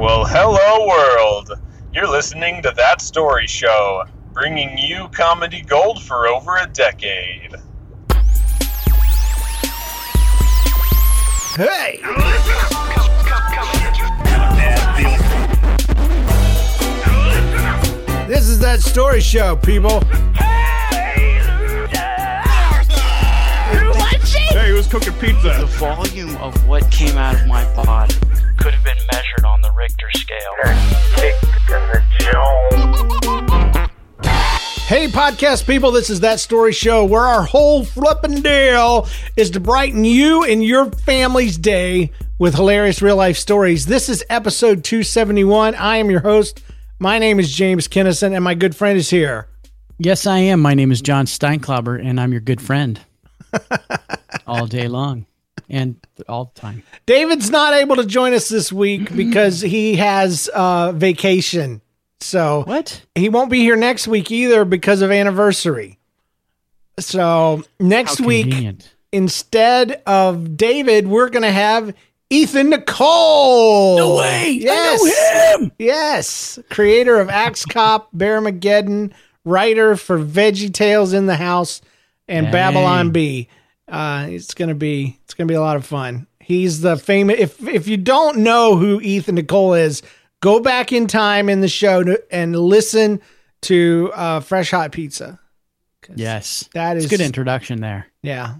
Well, hello, world. You're listening to That Story Show, bringing you comedy gold for over a decade. Hey! This is that story show, people. Hey, he was cooking pizza. The volume of what came out of my body could have been measured on the Richter scale. Hey, podcast people, this is That Story Show, where our whole flippin' deal is to brighten you and your family's day with hilarious real life stories. This is episode 271. I am your host. My name is James Kinnison, and my good friend is here. Yes, I am. My name is John Steinklauber, and I'm your good friend all day long and all the time. David's not able to join us this week because he has uh, vacation. So What? he won't be here next week either because of anniversary. So next week, instead of David, we're going to have Ethan Nicolle. No way! Yes. I know him! Yes. Creator of Axe Cop, Bearmageddon, writer for Veggie Tales in the House and Dang. Babylon Bee. Uh, it's gonna be it's gonna be a lot of fun. He's the famous. If if you don't know who Ethan Nicolle is, go back in time in the show to, and listen to uh, Fresh Hot Pizza. Yes. that is good introduction there. Yeah,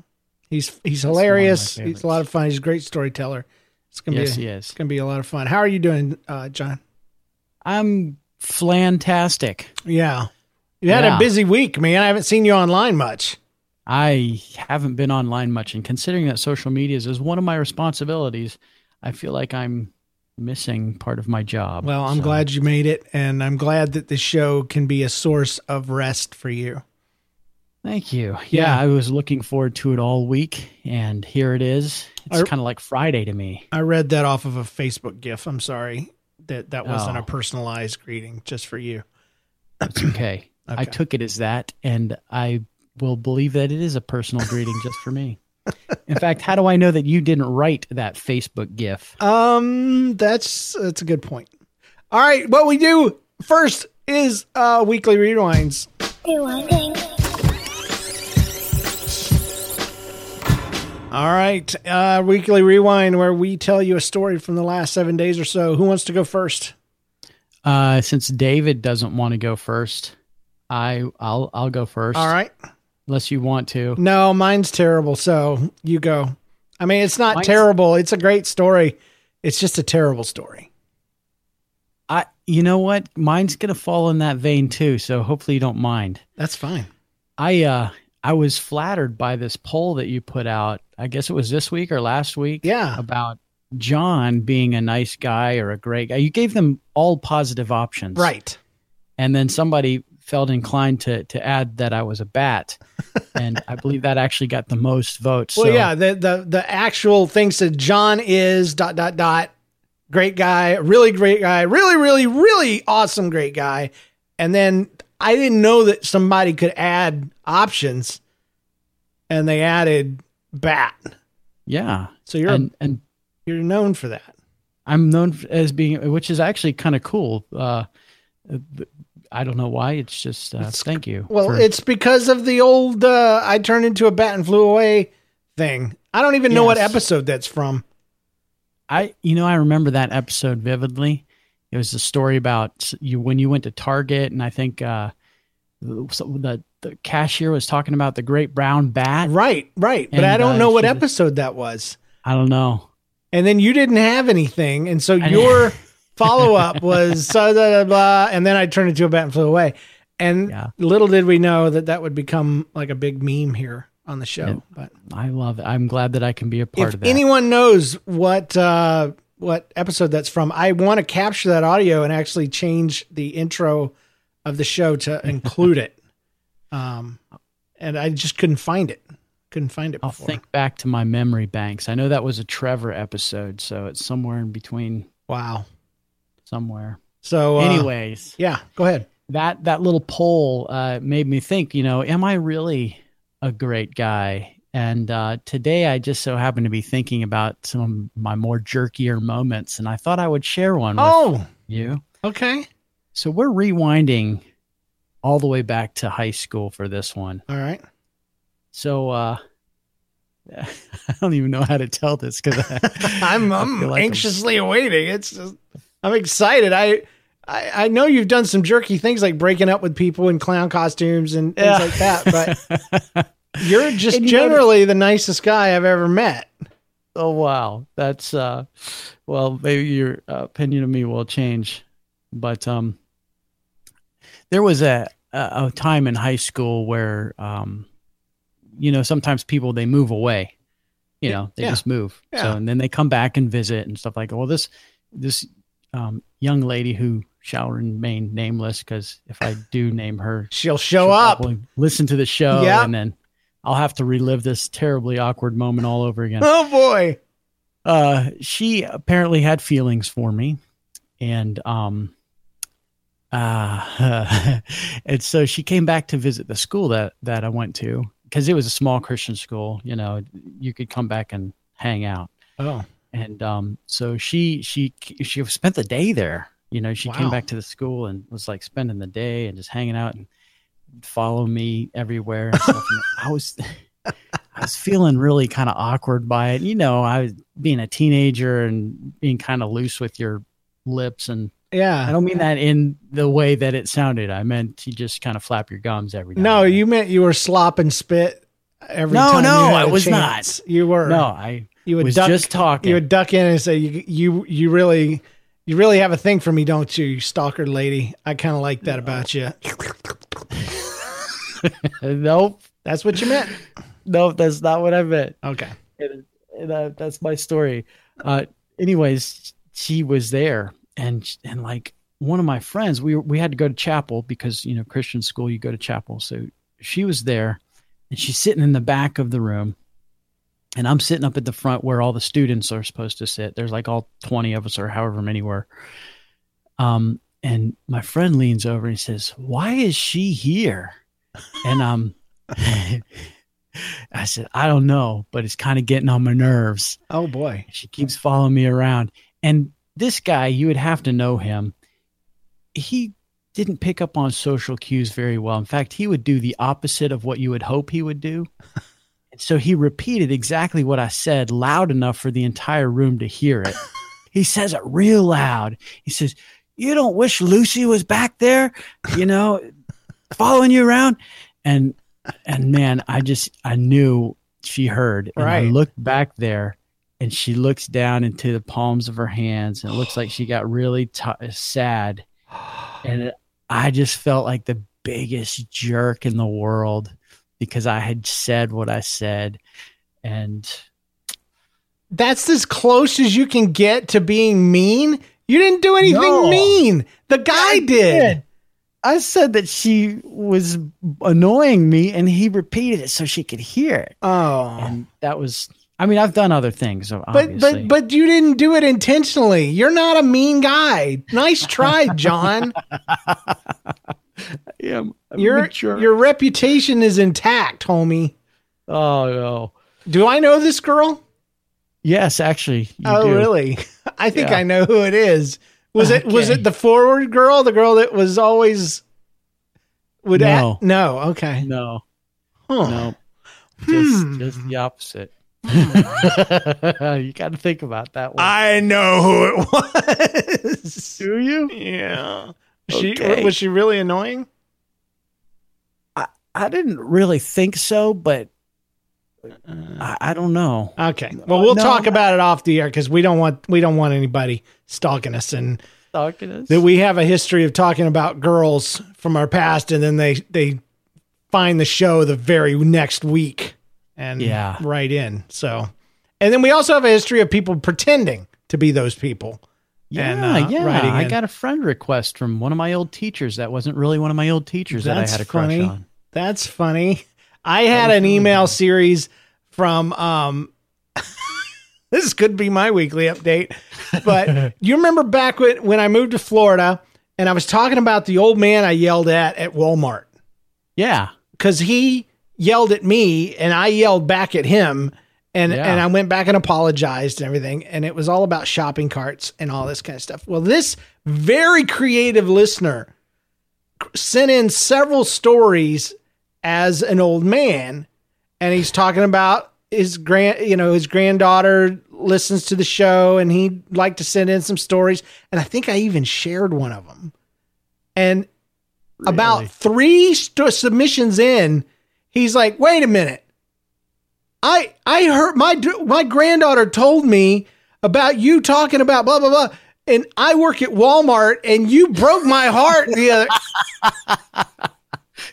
he's he's one of my hilarious. He's a lot of fun. He's a great storyteller. It's gonna Yes, be he a, is. it's gonna be a lot of fun. How are you doing, uh, John? I'm flantastic. Yeah. You had Yeah. a busy week, man. I haven't seen you online much. I haven't been online much, and considering that social media is one of my responsibilities, I feel like I'm missing part of my job. Well, I'm So, glad you made it, and I'm glad that the show can be a source of rest for you. Thank you. Yeah. Yeah, I was looking forward to it all week, and here it is. It's kind of like Friday to me. I read that off of a Facebook GIF. I'm sorry that that wasn't Oh. a personalized greeting just for you. It's okay. I took it as that, and I will believe that it is a personal greeting just for me. In fact, how do I know that you didn't write that Facebook GIF? Um, that's that's a good point. All right, what we do first is uh weekly rewinds. All right, uh weekly rewind where we tell you a story from the last seven days or so. Who wants to go first? Uh, since David doesn't want to go first, I I'll I'll go first. All right. Unless you want to. No, mine's terrible. So you go. I mean, it's not Mine's- terrible. It's a great story. It's just a terrible story. I you know what? Mine's gonna fall in that vein too. So hopefully you don't mind. That's fine. I uh I was flattered by this poll that you put out. I guess it was this week or last week. Yeah. About John being a nice guy or a great guy. You gave them all positive options. Right. And then somebody felt inclined to to add that I was a bat. and I believe that actually got the most votes. Well, so yeah. The the the actual thing said John is dot dot dot great guy, really great guy, really really really awesome great guy, and then I didn't know that somebody could add options, and they added bat. Yeah. So you're and, and you're known for that. I'm known as being, which is actually kind of cool. Uh, I don't know why. It's just uh, thank you. Well, for- it's because of the old uh, "I turned into a bat and flew away" thing. I don't even know what episode that's from. I you know I remember that episode vividly. It was a story about you when you went to Target, and I think uh, the the cashier was talking about the great brown bat. Right, right. But I don't uh, know what episode that was. I don't know. And then you didn't have anything, and so your follow up was blah, blah, blah, and then I turned into a bat and flew away. And Yeah. little did we know that that would become like a big meme here on the show. But I love it. I'm glad that I can be a part of that. If anyone knows what uh, what episode that's from, I want to capture that audio and actually change the intro of the show to include it. Um, and I just couldn't find it. Couldn't find it I'll before. think back to my memory banks. I know that was a Trevor episode, so it's somewhere in between. Wow. Somewhere. So uh, Anyways, yeah, go ahead. that that little poll uh, made me think. You know, am I really a great guy? And uh, today, I just so happened to be thinking about some of my more jerkier moments, and I thought I would share one with Oh, you. okay. So we're rewinding all the way back to high school for this one. All right. So uh I don't even know how to tell this because I'm, I'm anxiously awaiting. It's just, I'm excited. I, I I know you've done some jerky things like breaking up with people in clown costumes and things Yeah. like that, but you're just And you know- generally the nicest guy I've ever met. Oh wow, that's uh, well, maybe your uh, opinion of me will change, but um, there was a a a time in high school where um, you know, sometimes people they move away, you know, they Yeah. just move, yeah. so and then they come back and visit and stuff like. Well, this this um young lady who shall remain nameless because if I do name her, She'll show she'll up. listen to the show, Yeah. and then I'll have to relive this terribly awkward moment all over again Oh boy. uh she apparently had feelings for me and um uh and so she came back to visit the school that that I went to because it was a small Christian school you know you could come back and hang out Oh. And um so she she she spent the day there you know she Wow. came back to the school and was like spending the day and just hanging out and follow me everywhere and stuff. And i was i was feeling really kind of awkward by it you know i was being a teenager and being kind of loose with your lips and Yeah. i don't mean that in the way that it sounded i meant to just kind of flap your gums every now no, you meant you were slop and spit every No, time. no, you I was chance. You were. no i You would was duck, just talking You would duck in and say, "You, you, you really, you really have a thing for me, don't you, you stalker lady? I kind of like that about you." nope That's what you meant. nope that's not what i meant Okay. and, and uh, that's my story. Uh, anyways, she was there, and and like one of my friends, we we had to go to chapel because you know Christian school, you go to chapel. So she was there, and she's sitting in the back of the room, and I'm sitting up at the front where all the students are supposed to sit. There's like all twenty of us or however many were. Um, and my friend leans over and says, "Why is she here?" And um. I said, I don't know, but it's kind of getting on my nerves. Oh boy. She keeps following me around. And this guy, you would have to know him. He didn't pick up on social cues very well. In fact, he would do the opposite of what you would hope he would do. So he repeated exactly what I said loud enough for the entire room to hear it. he says it real loud. He says, You don't wish Lucy was back there, you know, following you around? And and man, I just I knew she heard. And I Right. looked back there and she looks down into the palms of her hands and it looks like she got really t- sad and it, i just felt like the biggest jerk in the world because i had said what i said and That's as close as you can get to being mean. You didn't do anything No. mean. The guy did. i said that she was annoying me and he repeated it so she could hear it Oh. and that was i mean i've done other things so But but but you didn't do it intentionally. You're not a mean guy. Nice try, John. yeah, I'm your mature. your reputation is intact, homie. oh no Do I know this girl? yes actually you oh, do. really? I think Yeah. I know who it is. Was it was it the forward girl, the girl that was always would No. act? No, okay. no Huh. no just Hmm. just the opposite you got to think about that one. I know who it was. Do you? Yeah. She was she really annoying? I didn't really think so, but I, I don't know. Okay. Well, we'll No, talk I- about it off the air because we don't want we don't want anybody stalking us and stalking us. that we have a history of talking about girls from our past and then they they find the show the very next week and Yeah. right in. So and then we also have a history of people pretending to be those people. Yeah, and, uh, yeah. I in. got a friend request from one of my old teachers that wasn't really one of my old teachers that I had a crush funny. on. That's funny. I had an email series from um this could be my weekly update. But you remember back when, when I moved to Florida and I was talking about the old man I yelled at at Walmart Yeah. cuz he yelled at me and I yelled back at him and Yeah. and I went back and apologized and everything and it was all about shopping carts and all this kind of stuff. Well, this very creative listener sent in several stories as an old man and he's talking about his grand you know his granddaughter listens to the show and he'd like to send in some stories and i think i even shared one of them and about three st- submissions in he's like wait a minute. I i heard my my granddaughter told me about you talking about blah blah blah and i work at walmart and you broke my heart the other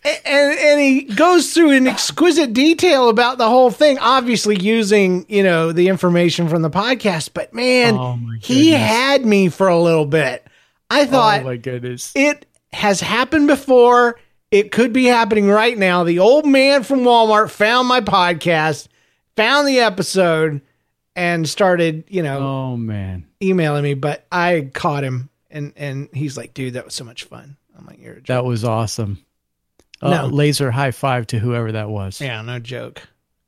and and he goes through in exquisite detail about the whole thing obviously using you know the information from the podcast but man Oh, he had me for a little bit i oh thought oh my goodness. it has happened before it could be happening right now the old man from walmart found my podcast found the episode and started you know Oh man. emailing me but i caught him and and he's like dude that was so much fun i'm like you're That was awesome. Uh, No. Laser high five to whoever that was. Yeah, no joke.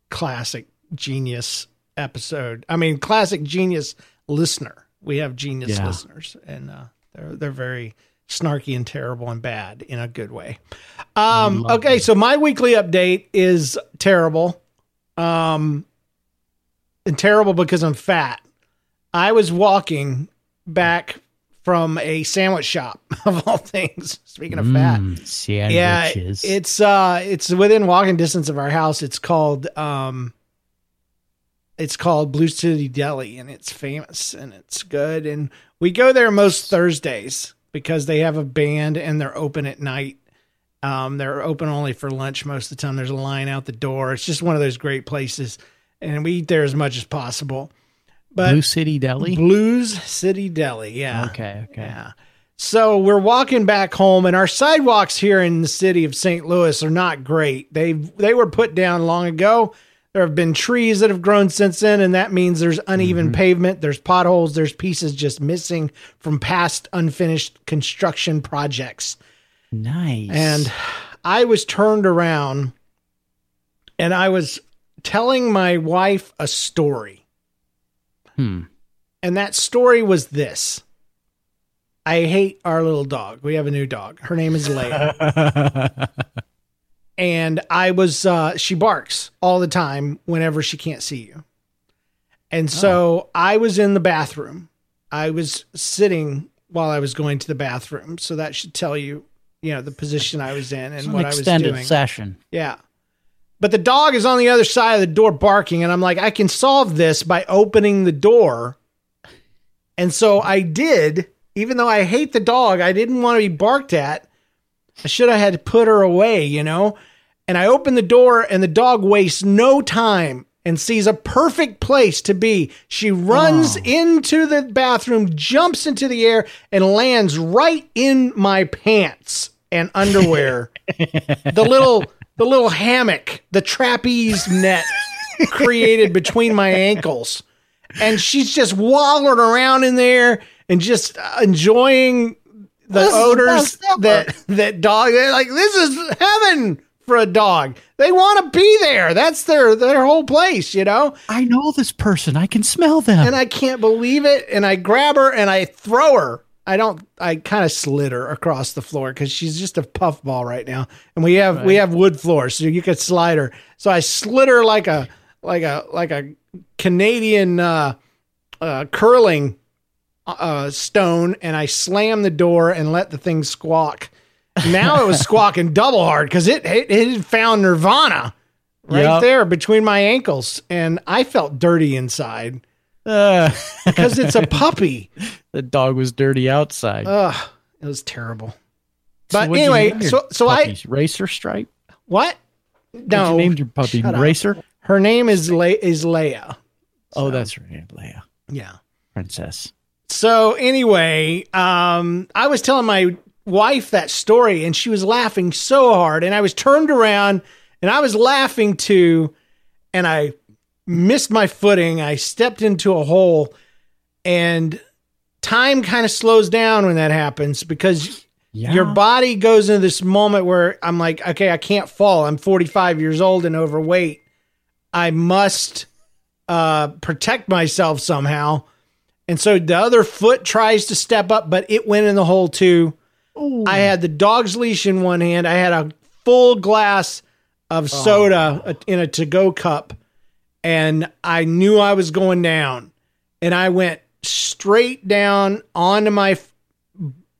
Classic genius episode. I mean, classic genius listener. We have genius Yeah. listeners, and uh, they're they're very snarky and terrible and bad in a good way. Um, okay, so my weekly update is terrible. Um, and terrible because I'm fat. I was walking back from a sandwich shop of all things. Speaking of fat, Mm, yeah, it's uh it's within walking distance of our house. It's called um it's called Blue City Deli and it's famous and it's good and we go there most Thursdays because they have a band and they're open at night. Um they're open only for lunch most of the time. There's a line out the door. It's just one of those great places and we eat there as much as possible. But Blue City Deli. Blues City Deli, yeah. Okay, okay. Yeah. So we're walking back home, and our sidewalks here in the city of St. Louis are not great. They they were put down long ago. There have been trees that have grown since then, and that means there's uneven mm-hmm. pavement, there's potholes, there's pieces just missing from past unfinished construction projects. Nice. And I was turned around, and I was telling my wife a story. Hmm. And that story was this. I hate our little dog. We have a new dog. Her name is Leia. and I was uh she barks all the time whenever she can't see you. And so I was in the bathroom. I was sitting while I was going to the bathroom. So that should tell you, you know, the position I was in and what I was extended doing. session. Yeah. But the dog is on the other side of the door barking, and I'm like, I can solve this by opening the door. And so I did, even though I hate the dog, I didn't want to be barked at. I should have had to put her away, you know? And I opened the door, and the dog wastes no time and sees a perfect place to be. She runs into the bathroom, jumps into the air, and lands right in my pants and underwear the little the little hammock, the trapeze net created between my ankles. And she's just wallowing around in there and just uh, enjoying the odors that that dog they're like this is heaven for a dog. They want to be there. That's their their whole place, you know? I know this person. I can smell them. And I can't believe it and I grab her and I throw her. I don't I kind of slid her across the floor cuz she's just a puffball right now. And we have we have wood floors so you could slide her. So I slid her like a like a like a Canadian uh, uh, curling uh, stone and I slammed the door and let the thing squawk. Now it was squawking double hard because it, it it found Nirvana right Yep. there between my ankles, and I felt dirty inside Uh, because it's a puppy. the dog was dirty outside. Ugh, it was terrible. So But you anyway, so so I puppies? racer stripe. what? No, you named your puppy shut up. racer. her name is Le- is Leia. Oh, that's right, Leia, Yeah. princess. So anyway, um, I was telling my wife that story, and she was laughing so hard, and I was turned around, and I was laughing too, and I missed my footing. I stepped into a hole, and time kind of slows down when that happens because Yeah. your body goes into this moment where I'm like, okay, I can't fall. I'm 45 years old and overweight. I must uh, protect myself somehow. And so the other foot tries to step up, but it went in the hole too. I had the dog's leash in one hand. I had a full glass of soda uh, in a to go cup, and I knew I was going down. And I went straight down onto my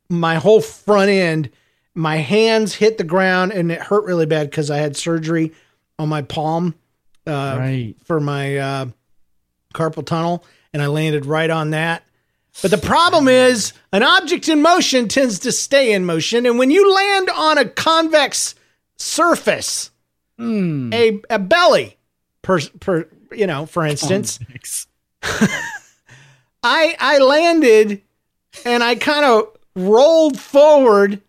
my whole front end. My hands hit the ground, and it hurt really bad because I had surgery on my palm uh, right. for my uh, carpal tunnel, and I landed right on that. But the problem is, an object in motion tends to stay in motion, and when you land on a convex surface, Hmm. a a belly, per per you know, for instance, I I landed, and I kind of rolled forward.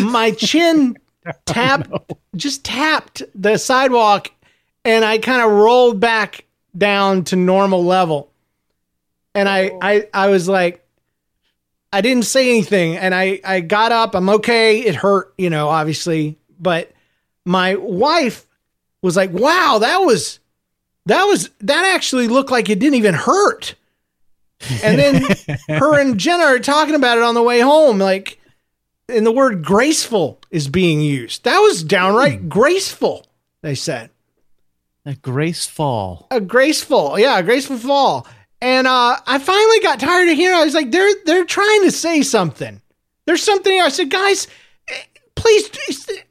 My chin tapped, just tapped the sidewalk, and I kind of rolled back down to normal level. And I, I, I was like, I didn't say anything, and I, I got up. I'm okay. It hurt, you know, obviously, but my wife was like, "Wow, that was, that was, that actually looked like it didn't even hurt." And then her and Jenna are talking about it on the way home, like, and the word graceful is being used. That was downright graceful, they said. A grace fall. A graceful, yeah, a graceful fall. And uh, I finally got tired of hearing. I was like, they're they're trying to say something. There's something here. I said, guys, eh, please,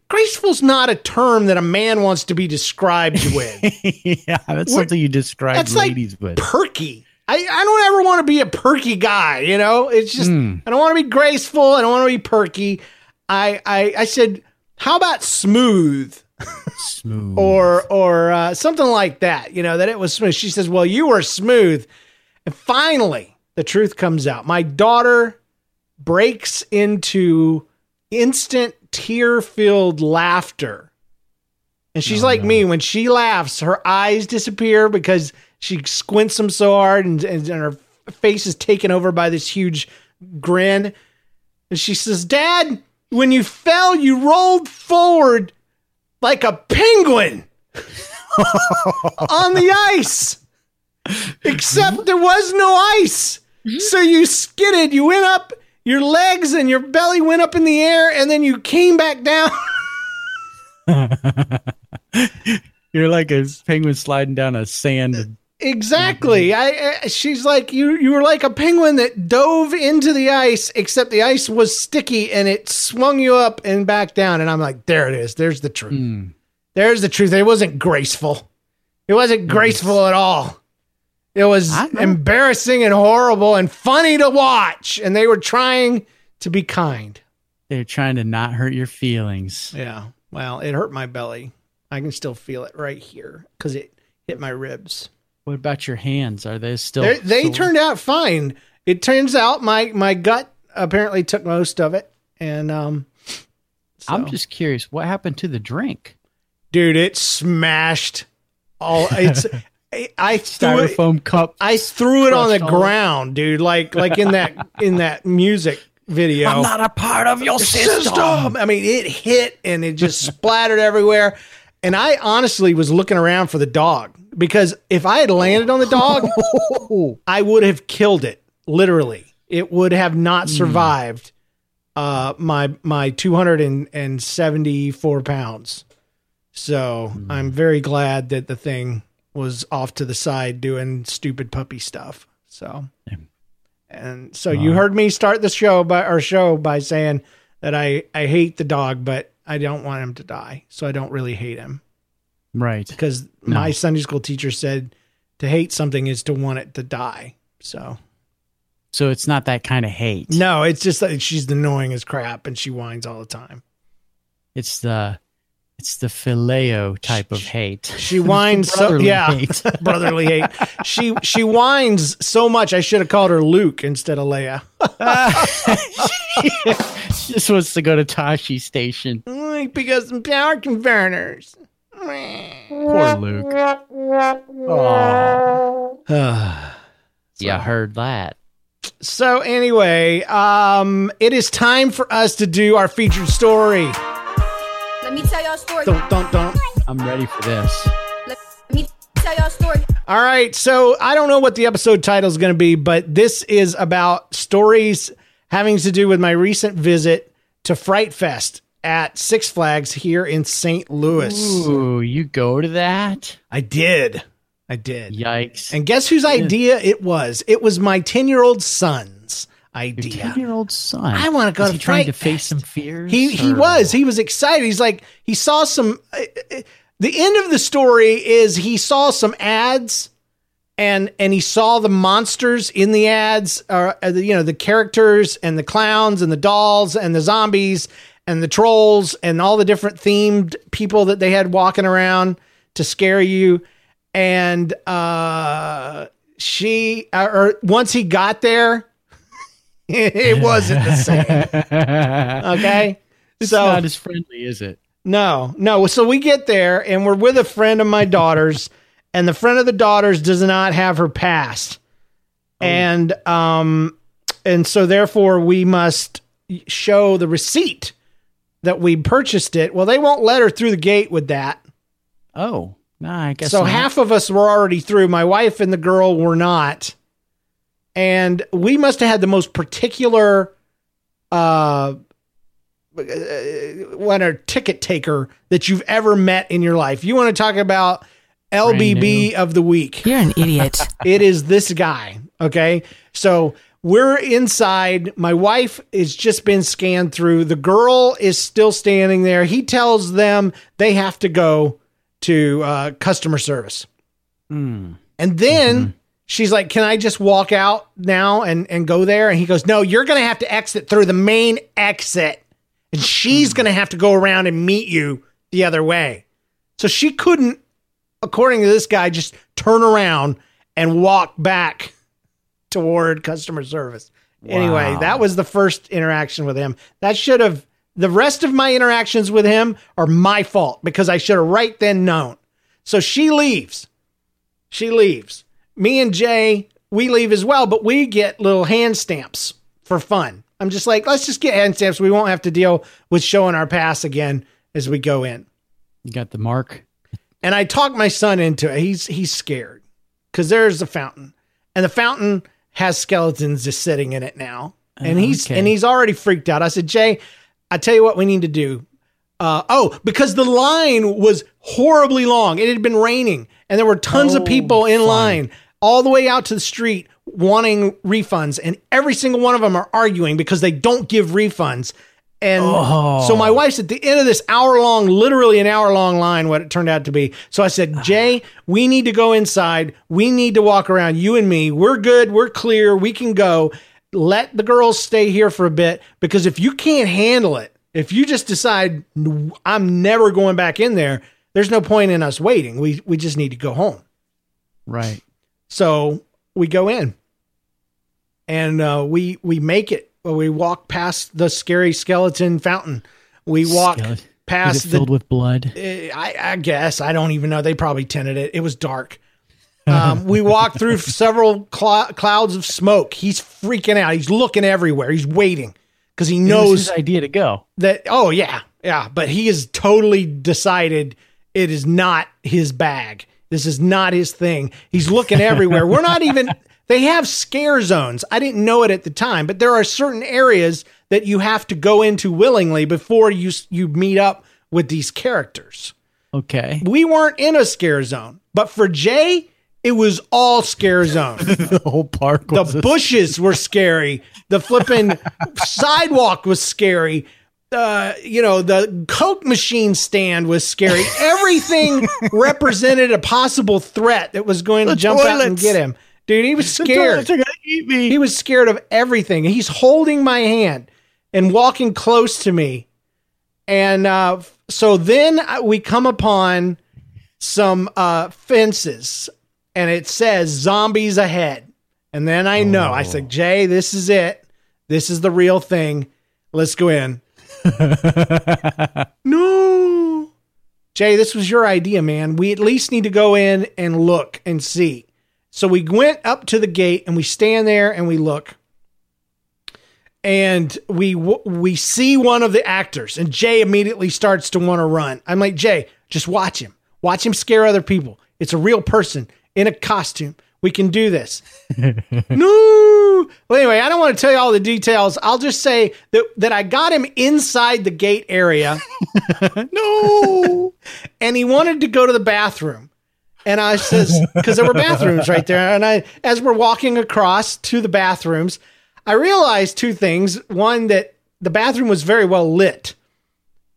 graceful's not a term that a man wants to be described with. yeah, that's We're- something you describe that's like ladies with. perky. I, I don't ever want to be a perky guy, you know? It's just Mm. I don't want to be graceful, I don't want to be perky. I I, I said, how about smooth? Smooth. Or or uh, something like that, you know, that it was smooth. She says, Well, you were smooth. And finally, the truth comes out. My daughter breaks into instant tear filled laughter. And she's Oh, like no. me. When she laughs, her eyes disappear because she squints them so hard and, and, and her face is taken over by this huge grin. And she says, Dad, when you fell, you rolled forward like a penguin on the ice. Except there was no ice. So you skidded, you went up, your legs and your belly went up in the air, and then you came back down. You're like a penguin sliding down a sand. Exactly. I, I she's like you you were like a penguin that dove into the ice except the ice was sticky and it swung you up and back down and I'm like there it is. There's the truth. Mm. There's the truth. It wasn't graceful. It wasn't graceful at all. It was embarrassing and horrible and funny to watch and they were trying to be kind. They're trying to not hurt your feelings. Yeah. Well, it hurt my belly. I can still feel it right here cuz it hit my ribs. What about your hands? Are they still? They're- they turned out fine. It turns out my my gut apparently took most of it, and um, I'm just curious. What happened to the drink? dude, it smashed all. It's I, I threw it. Styrofoam cup. I threw it on the ground, dude. Like like in that in that music video. I'm not a part of your system. system. I mean, it hit and it just splattered everywhere. And I honestly was looking around for the dog because if I had landed on the dog, I would have killed it. Literally, it would have not survived uh, my my two hundred and seventy four pounds. So I'm very glad that the thing was off to the side doing stupid puppy stuff. So, and so you heard me start the show by our show by saying that I I hate the dog, but I don't want him to die, so I don't really hate him Right. because my Sunday school teacher said to hate something is to want it to die. So So it's not that kind of hate. no, it's just that she's annoying as crap and she whines all the time. It's the it's the phileo type of hate. She whines so yeah, hate. brotherly hate. She she whines so much. I should have called her Luke instead of Leia. She just wants to go to Tosche Station. Like, because some power converters. Poor Luke. Yeah, heard that. So anyway, um, it is time for us to do our featured story. Let me tell y'all a story. Don't don't don't. I'm ready for this. Let me tell y'all a story. All right, so I don't know what the episode title is going to be, but this is about stories having to do with my recent visit to Fright Fest at Six Flags here in St. Louis. Ooh, you go to that? I did. I did. Yikes. And guess whose idea it was? It was my 10-year-old son's Your idea. 10 year old son. I wanna go Is to he trying to face some fears? He he or- was. He was excited. He's like he saw some. Uh, uh, the end of the story is he saw some ads, and and he saw the monsters in the ads. Uh, uh, you know the characters and the clowns and the dolls and the zombies and the trolls and all the different themed people that they had walking around to scare you. And uh, she uh, or once he got there, it wasn't the same. Okay. It's so not as friendly, is it? no, no. So we get there and we're with a friend of my daughter's, and the friend of the daughter's does not have her pass. And um and so therefore we must show the receipt that we purchased it. Well, they won't let her through the gate with that. Oh, no, I guess so not. half of us were already through. My wife and the girl were not. And we must have had the most particular uh what a ticket taker that you've ever met in your life. You want to talk about LBB of the week. You're an idiot. It is this guy. Okay. So we're inside. My wife has just been scanned through. The girl is still standing there. He tells them they have to go to uh, customer service. Hmm. And then she's like, Can I just walk out now and, and go there? And he goes, No, you're going to have to exit through the main exit. And she's going to have to go around and meet you the other way. So she couldn't, according to this guy, just turn around and walk back toward customer service. Anyway, that was the first interaction with him. That should have, the rest of my interactions with him are my fault because I should have right then known. So she leaves. She leaves. Me and Jay, we leave as well, but we get little hand stamps for fun. I'm just like, let's just get hand stamps. We won't have to deal with showing our pass again as we go in. You got the mark. And I talked my son into it. He's he's scared because there's the fountain, and the fountain has skeletons just sitting in it now, and Oh, he's okay. and he's already freaked out. I said, Jay, I tell you what we need to do. Uh, oh, because the line was horribly long. It had been raining, and there were tons of Oh, people in fun. line all the way out to the street wanting refunds, and every single one of them are arguing because they don't give refunds. And Oh. so my oh. wife's at the end of this hour long, literally an hour long line, what it turned out to be. So I said, Jay, we need to go inside. We need to walk around, you and me. We're good. We're clear. We can go. Let the girls stay here for a bit because if you can't handle it, if you just decide I'm never going back in there, there's no point in us waiting. We we just need to go home. Right. So we go in, and uh, we we make it. We walk past the scary skeleton fountain. We walk past it the. filled with blood? Eh, I, I guess I don't even know. They probably tinted it. It was dark. Um, we walked through several clou- clouds of smoke. He's freaking out. He's looking everywhere. He's waiting because he knows his idea to go. that oh yeah yeah but he has totally decided it is not his bag this is not his thing he's looking everywhere we're not even they have scare zones i didn't know it at the time but there are certain areas that you have to go into willingly before you you meet up with these characters Okay. we weren't in a scare zone But for Jay, it was all scare zone. the whole park the bushes were scary. The flipping sidewalk was scary. Uh, you know, the Coke machine stand was scary. Everything represented a possible threat that was going to The jump out and get him. Dude, he was scared. toilets are gonna eat me. He was scared of everything. He's holding my hand and walking close to me. And uh, so then we come upon some uh, fences and it says zombies ahead. And then I know, I said, Jay, this is it. This is the real thing. Let's go in. no. Jay, this was your idea, man. We at least need to go in and look and see. So we went up to the gate and we stand there and we look. And we we see one of the actors and Jay immediately starts to want to run. I'm like, "Jay, just watch him. Watch him scare other people. It's a real person in a costume. We can do this." no. Well, anyway, I don't want to tell you all the details. I'll just say that that I got him inside the gate area. no. And he wanted to go to the bathroom. And I says, because there were bathrooms right there. And I, as we're walking across to the bathrooms, I realized two things. One, that the bathroom was very well lit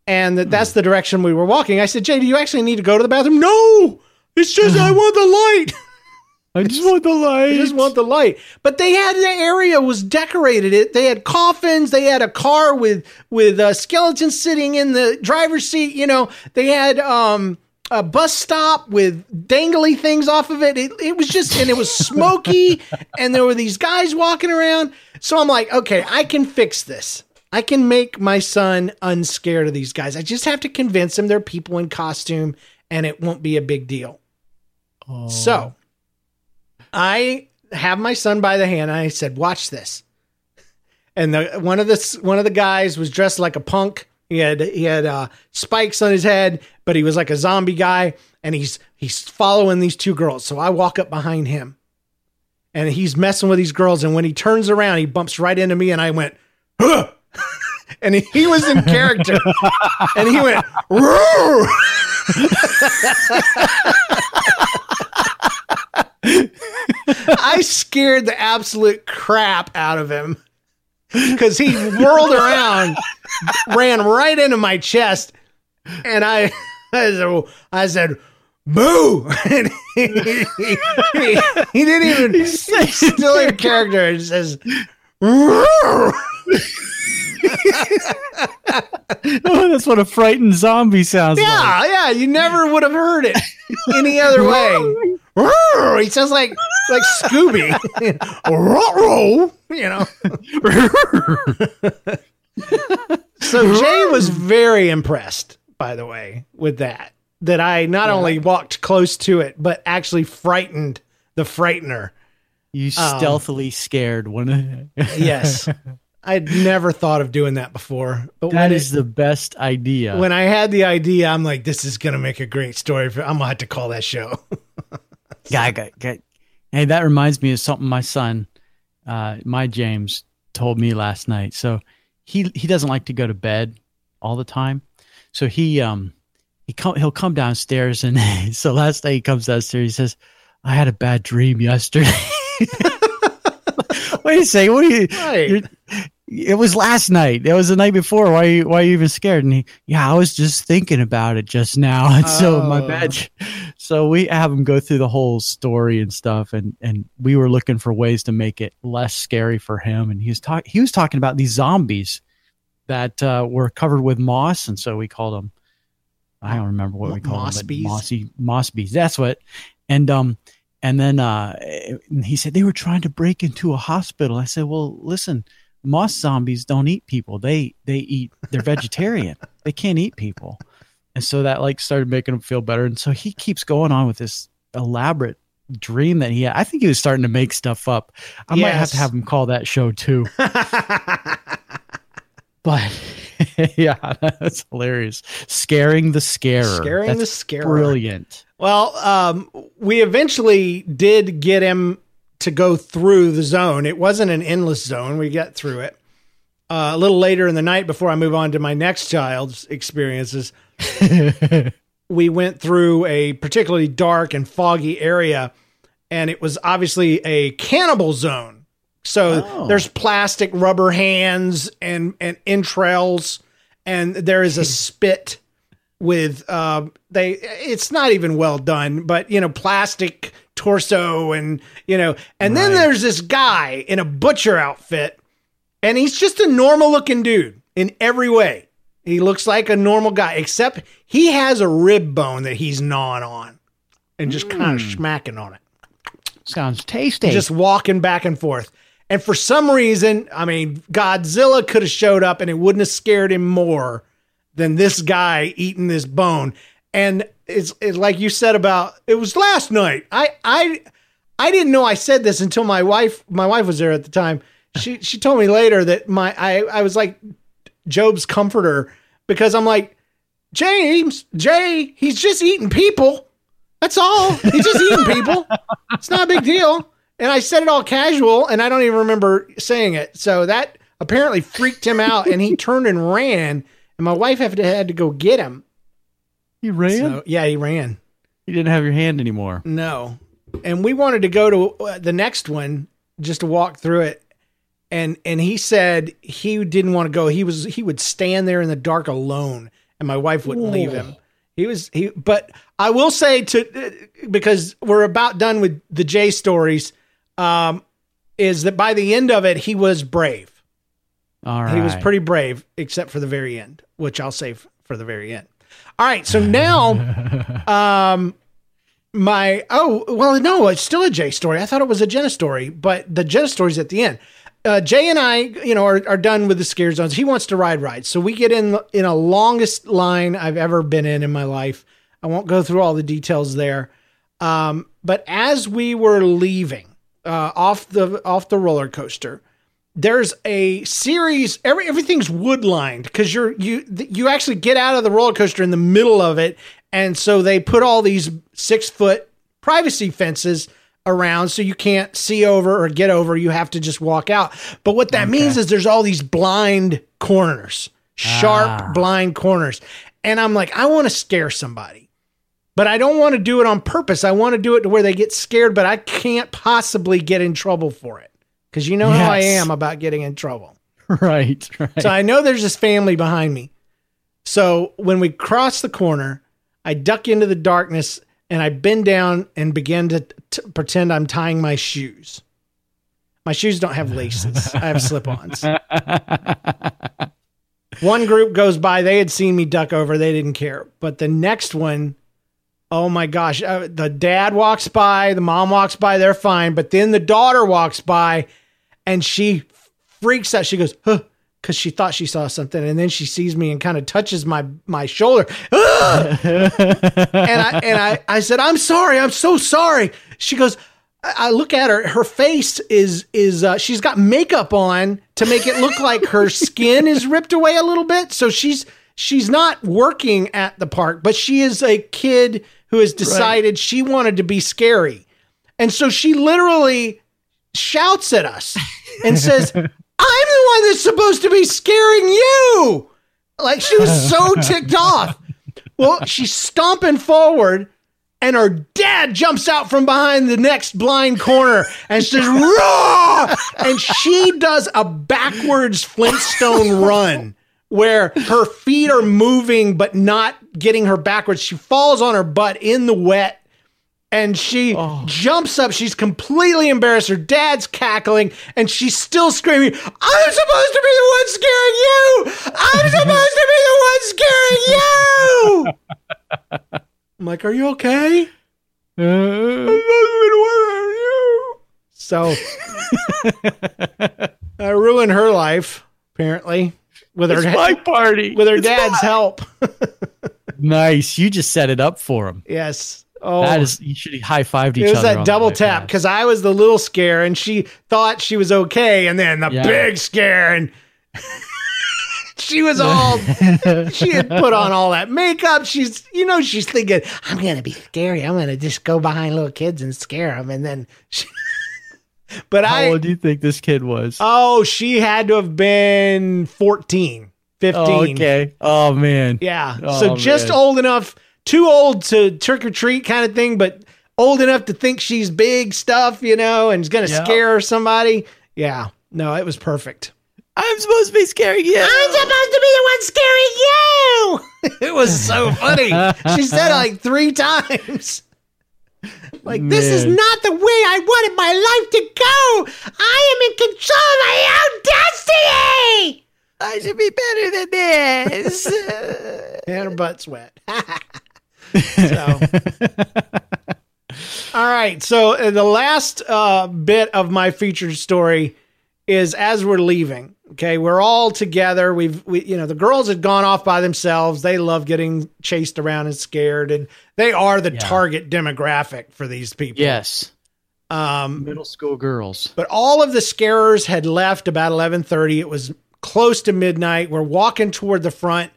and that that's hmm. the direction we were walking. I said, Jay, do you actually need to go to the bathroom? No, it's just I want the light. I just want the light. I just want the light. But they had the area was decorated. It they had coffins. They had a car with with uh, skeletons sitting in the driver's seat. You know, they had um a bus stop with dangly things off of it. It, it was just and it was smoky, and there were these guys walking around. So I'm like, okay, I can fix this. I can make my son unscared of these guys. I just have to convince him they're people in costume, and it won't be a big deal. So I have my son by the hand and I said, "Watch this." And the one of the one of the guys was dressed like a punk. He had he had uh, spikes on his head, but he was like a zombie guy, and he's he's following these two girls. So I walk up behind him, and he's messing with these girls. And when he turns around, he bumps right into me, and I went, huh! and he, was in character, and he went, Roar! I scared the absolute crap out of him because he whirled around, ran right into my chest, and I, I said, I said "Boo!" And he, he- he- he didn't even. He's still in character. It says. Oh, that's what a frightened zombie sounds like. Yeah, yeah, you never would have heard it any other way. He sounds like like Scooby. Roar! You know. so Jay was very impressed, by the way, with that. That I not only walked close to it, but actually frightened the frightener. You Um, stealthily scared one Yes. I'd never thought of doing that before. But That is it- the best idea. when I had the idea, I'm like, this is gonna make a great story. For, I'm gonna have to call that show. Yeah, I got, got- hey, that reminds me of something my son, uh, my James, told me last night. So he he doesn't like to go to bed all the time. So he um he come he'll come downstairs and so last night he comes downstairs. He says, "I had a bad dream yesterday." Wait a second. What are you? Right. It was last night. It was the night before. Why? Are you, why are you even scared? And he, yeah, I was just thinking about it just now. And so my Oh. bad. So we have him go through the whole story and stuff, and and we were looking for ways to make it less scary for him. And he was talking. He was talking about these zombies that uh, were covered with moss, and so we called them. I don't remember what we called moss them. bees? Mossy moss bees. That's what. And um, and then uh, he said they were trying to break into a hospital. I said, well, listen, moss zombies don't eat people. They they eat. They're vegetarian. they can't eat people. And so that like started making him feel better. And so he keeps going on with this elaborate dream that he had. I think he was starting to make stuff up. I might have to have him call that show too. But yeah, that's hilarious. Scaring the scarer. Scaring That's the scarer. Brilliant. Well, um, we eventually did get him to go through the zone. It wasn't an endless zone. We get through it. Uh, a little later in the night, before I move on to my next child's experiences, we went through a particularly dark and foggy area, and it was obviously a cannibal zone. So Oh. there's plastic rubber hands and and entrails, and there is a spit with uh, they. It's not even well done, but you know, plastic torso and you know, and then there's this guy in a butcher outfit, and he's just a normal looking dude in every way. He looks like a normal guy, except he has a rib bone that he's gnawing on and just kind of hmm. smacking on it Sounds tasty. just walking back and forth. And for some reason, I mean, Godzilla could have showed up and it wouldn't have scared him more than this guy eating this bone. And it's, it's like you said about it was last night. I I I didn't know I said this until my wife my wife was there at the time. She she told me later that my I I was like Job's comforter because I'm like James Jay he's just eating people. That's all. He's just eating people. It's not a big deal. And I said it all casual, and I don't even remember saying it. So that apparently freaked him out, and he turned and ran. And my wife had to, had to go get him. You ran? So, yeah, he ran. you didn't have your hand anymore. No. And we wanted to go to uh, the next one just to walk through it. And and he said he didn't want to go. He was he would stand there in the dark alone and my wife wouldn't leave him. He was he but I will say to uh, because we're about done with the J stories um is that by the end of it he was brave. All right. He was pretty brave, except for the very end, which I'll save for the very end. All right, so now, um, my oh well, no, it's still a Jay story. I thought it was a Jenna story, but the Jenna story's at the end. Uh, Jay and I, you know, are, are done with the scare zones. He wants to ride rides, so we get in in a longest line I've ever been in in my life. I won't go through all the details there, um, but as we were leaving uh, off the off the roller coaster, there's a series every everything's wood lined because you're you you actually get out of the roller coaster in the middle of it and so they put all these six foot privacy fences around so you can't see over or get over you have to just walk out but what that means is there's all these blind corners sharp ah. blind corners and i'm like i want to scare somebody but I don't want to do it on purpose. I want to do it to where they get scared, but I can't possibly get in trouble for it. Because you know how I am about getting in trouble. right, right. So I know there's this family behind me. So when we cross the corner, I duck into the darkness and I bend down and begin to t- pretend I'm tying my shoes. My shoes don't have laces, I have slip ons. one group goes by, they had seen me duck over, they didn't care. But the next one, oh my gosh, uh, the dad walks by, the mom walks by, they're fine. But then the daughter walks by and she freaks out. She goes, huh, because she thought she saw something. And then she sees me and kind of touches my, my shoulder. "Ah!" and I, and I, I said, I'm sorry. I'm so sorry. She goes, I I look at her. Her face is is uh, she's got makeup on to make it look like her skin is ripped away a little bit. So she's she's not working at the park, but she is a kid who has decided she wanted to be scary, and so she literally shouts at us and says, "I'm the one that's supposed to be scaring you." Like she was so ticked off. Well, she's stomping forward, and her dad jumps out from behind the next blind corner and says, Raw! And she does a backwards Flintstone run where her feet are moving but not getting her backwards. She falls on her butt in the wet. And she oh. jumps up. She's completely embarrassed. Her dad's cackling, and she's still screaming, I'm supposed to be the one scaring you! I'm supposed to be the one scaring you! I'm like, Are you okay? Uh. I'm not even aware you. So I ruined her life, apparently, with her It's my party. with her It's dad's mine. help. Nice. You just set it up for him. yes. Oh, That is, you should high fived each other. it was other. that double tap because I was the little scare and she thought she was okay, and then the Yeah. big scare and. She was all, she had put on all that makeup. She's, you know, she's thinking, I'm going to be scary. I'm going to just go behind little kids and scare them. And then, she, but How I, old do you think this kid was? Oh, she had to have been 14, 15. Oh, okay. Oh man. Yeah. Oh, so just man. old enough too old to trick or treat kind of thing, but old enough to think she's big stuff, you know, and is going to Yeah. scare somebody. Yeah. No, it was perfect. I'm supposed to be scaring you. I'm supposed to be the one scaring you. it was so funny. She said it like three times. Like, this is not the way I wanted my life to go. I am in control of my own destiny. I should be better than this. And her butt's wet. So. All right. So uh, the last uh, bit of my featured story is as we're leaving. Okay, we're all together. We've, we, you know, the girls had gone off by themselves. They love getting chased around and scared, and they are the Yeah. target demographic for these people. yes. Um, Middle school girls. but all of the scarers had left about 11:30. It was close to midnight. We're walking toward the front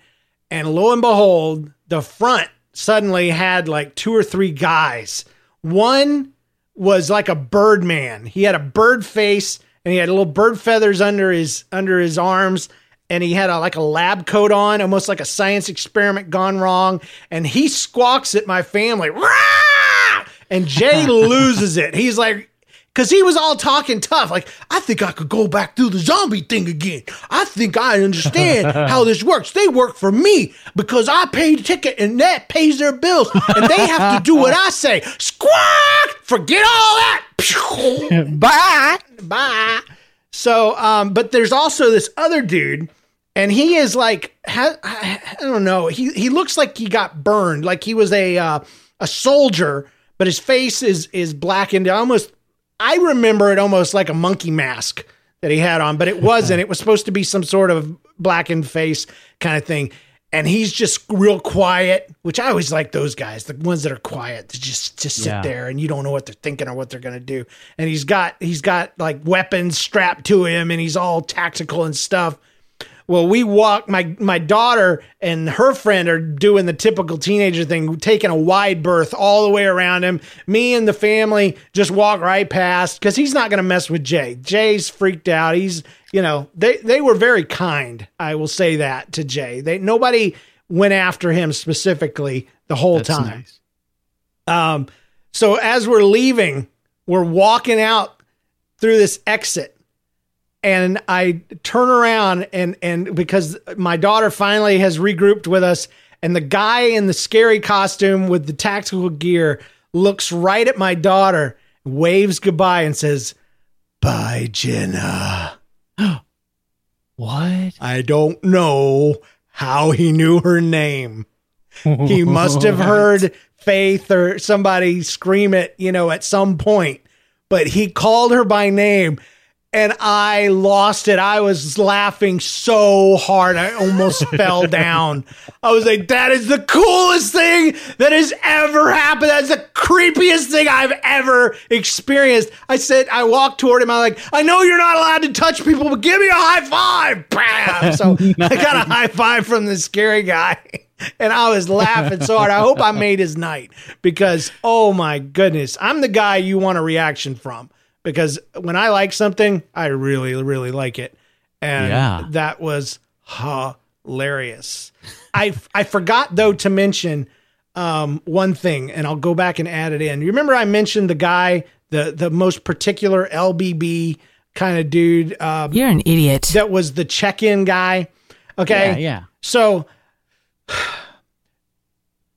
and lo and behold, the front suddenly had like two or three guys. One was like a bird man. He had a bird face and he had little bird feathers under his under his arms and he had a, like a lab coat on, almost like a science experiment gone wrong. And he squawks at my family, "Rah!" and Jay loses it. He's like, because he was all talking tough, like, I think I could go back through the zombie thing again. I think I understand how this works. They work for me because I paid a ticket and that pays their bills. And they have to do what I say. Squawk! Forget all that. Bye. Bye. So, um, but there's also this other dude, and he is like, ha- I I don't know. He he looks like he got burned, like he was a uh, a soldier, but his face is is blackened. Almost, I remember it almost like a monkey mask that he had on, but it wasn't. it was supposed to be some sort of blackened face kind of thing. And he's just real quiet, which I always like those guys, the ones that are quiet, to just just sit Yeah. there and you don't know what they're thinking or what they're gonna do. And he's got he's got like weapons strapped to him, and he's all tactical and stuff. Well, we walk. My my daughter and her friend are doing the typical teenager thing, taking a wide berth all the way around him. Me and the family just walk right past because he's not going to mess with Jay. Jay's freaked out. He's you know they they were very kind. I will say that to Jay. They nobody went after him specifically the whole That's time. nice. Um, so as we're leaving, we're walking out through this exit, and I turn around and and because my daughter finally has regrouped with us, and the guy in the scary costume with the tactical gear looks right at my daughter, waves goodbye, and says, "Bye, Jenna." What? I don't know how he knew her name. He must have heard Faith or somebody scream it, you know, at some point, but he called her by name and I lost it. I was laughing so hard, I almost fell down. I was like, that is the coolest thing that has ever happened. That's the creepiest thing I've ever experienced. I said, I walked toward him. I'm like, I know you're not allowed to touch people, but give me a high five. Bam! So I got a high five from the scary guy. And I was laughing so hard. I hope I made his night because, oh my goodness, I'm the guy you want a reaction from because when I like something, I really, really like it. And Yeah. that was hilarious. I I forgot though to mention um, one thing, and I'll go back and add it in. You remember I mentioned the guy, the the most particular LBB kind of dude um, You're an idiot. that was the check-in guy. Okay, Yeah, yeah. so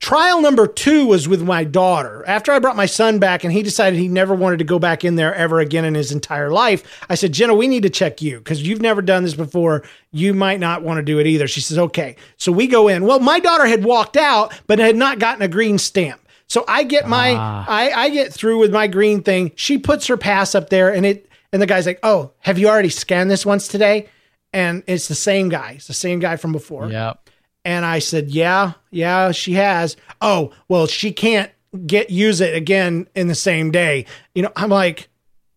trial number two was with my daughter. After I brought my son back and he decided he never wanted to go back in there ever again in his entire life, I said, Jenna, we need to check you because you've never done this before. You might not want to do it either. She says, okay. So we go in. Well, my daughter had walked out, but had not gotten a green stamp. So I get my, ah. I, I get through with my green thing. She puts her pass up there and it, and the guy's like, oh, have you already scanned this once today? And it's the same guy. It's the same guy from before. Yep. And I said, "Yeah, yeah, she has." Oh, well, she can't get use it again in the same day. You know, I'm like,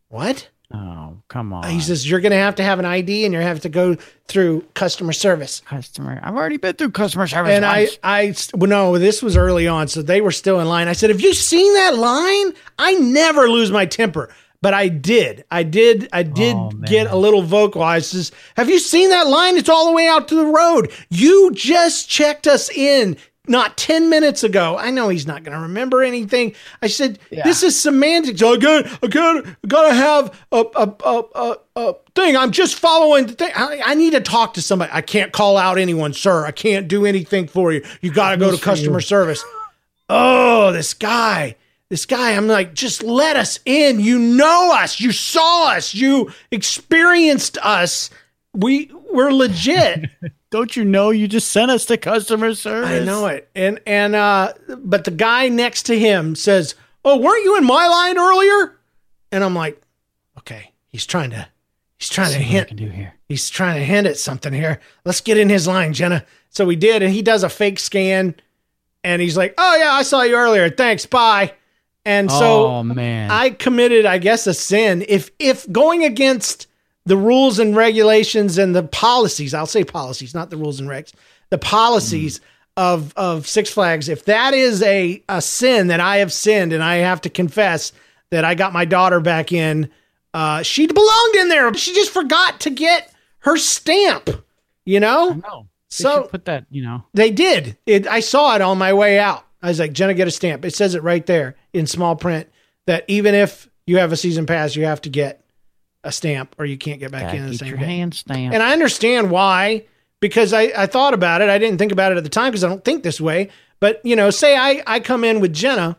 "What?" Oh, come on. He says, "You're going to have to have an ID and you're going to have to go through customer service." customer. I've already been through customer service. And I. I, well, no, this was early on, so they were still in line. I said, "Have you seen that line?" I never lose my temper, but I did. I did. I did Oh, get a little vocal. I says, "Have you seen that line? It's all the way out to the road. You just checked us in not 10 minutes ago. I know he's not going to remember anything. I said, Yeah. this is semantics. I got, I got, I got to have a, a, a, a, a thing. I'm just following the thing. I, I need to talk to somebody. I can't call out anyone, sir. I can't do anything for you. You got to go to customer service. Oh, this guy, this guy. I'm like, just let us in. You know us. You saw us. You experienced us. We, we're legit. Don't you know you just sent us to customer service? I know it. And and uh but the guy next to him says, "Oh, weren't you in my line earlier?" And I'm like, "Okay, he's trying to he's trying to what I hint can do here. he's trying to hint at something here. Let's get in his line, Jenna." So we did and he does a fake scan and he's like, "Oh yeah, I saw you earlier. Thanks. Bye." And so oh man, I committed, I guess, a sin. If if going against the rules and regulations and the policies, I'll say policies, not the rules and regs, the policies of of Six Flags, if that is a a sin that I have sinned and I have to confess that I got my daughter back in, uh, she belonged in there. She just forgot to get her stamp. You know, no. They so put that. You know, they did. It, I saw it on my way out. I was like, Jenna, get a stamp. It says it right there in small print that even if you have a season pass, you have to get a stamp or you can't get back gotta in the same your day. hand stamp. And I understand why, because I, I thought about it. I didn't think about it at the time because I don't think this way. But, you know, say I, I come in with Jenna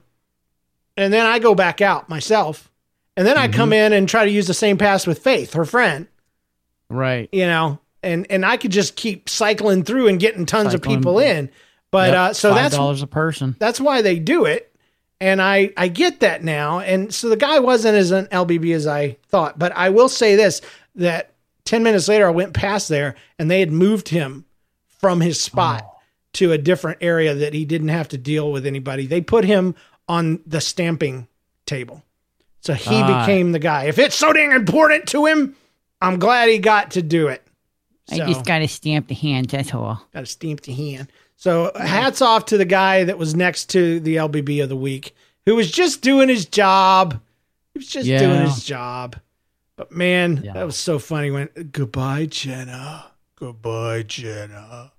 and then I go back out myself. And then I come Mm-hmm. in and try to use the same pass with Faith, her friend right. you know, and and I could just keep cycling through and getting tons Cycling. of people in. But Yep, uh, so five that's dollars a person. that's why they do it, and I I get that now. And so the guy wasn't as an LBB as I thought, but I will say this: that ten minutes later, I went past there, and they had moved him from his spot to a different area that he didn't have to deal with anybody. They put him on the stamping table, so he Ah. became the guy. If it's so dang important to him, I'm glad he got to do it. So- I just got to stamp the hand, that's all. Got to stamp the hand. So hats off to the guy that was next to the LBB of the week, who was just doing his job. He was just Yeah. doing his job. But man, Yeah. that was so funny. When goodbye, Jenna. Goodbye, Jenna.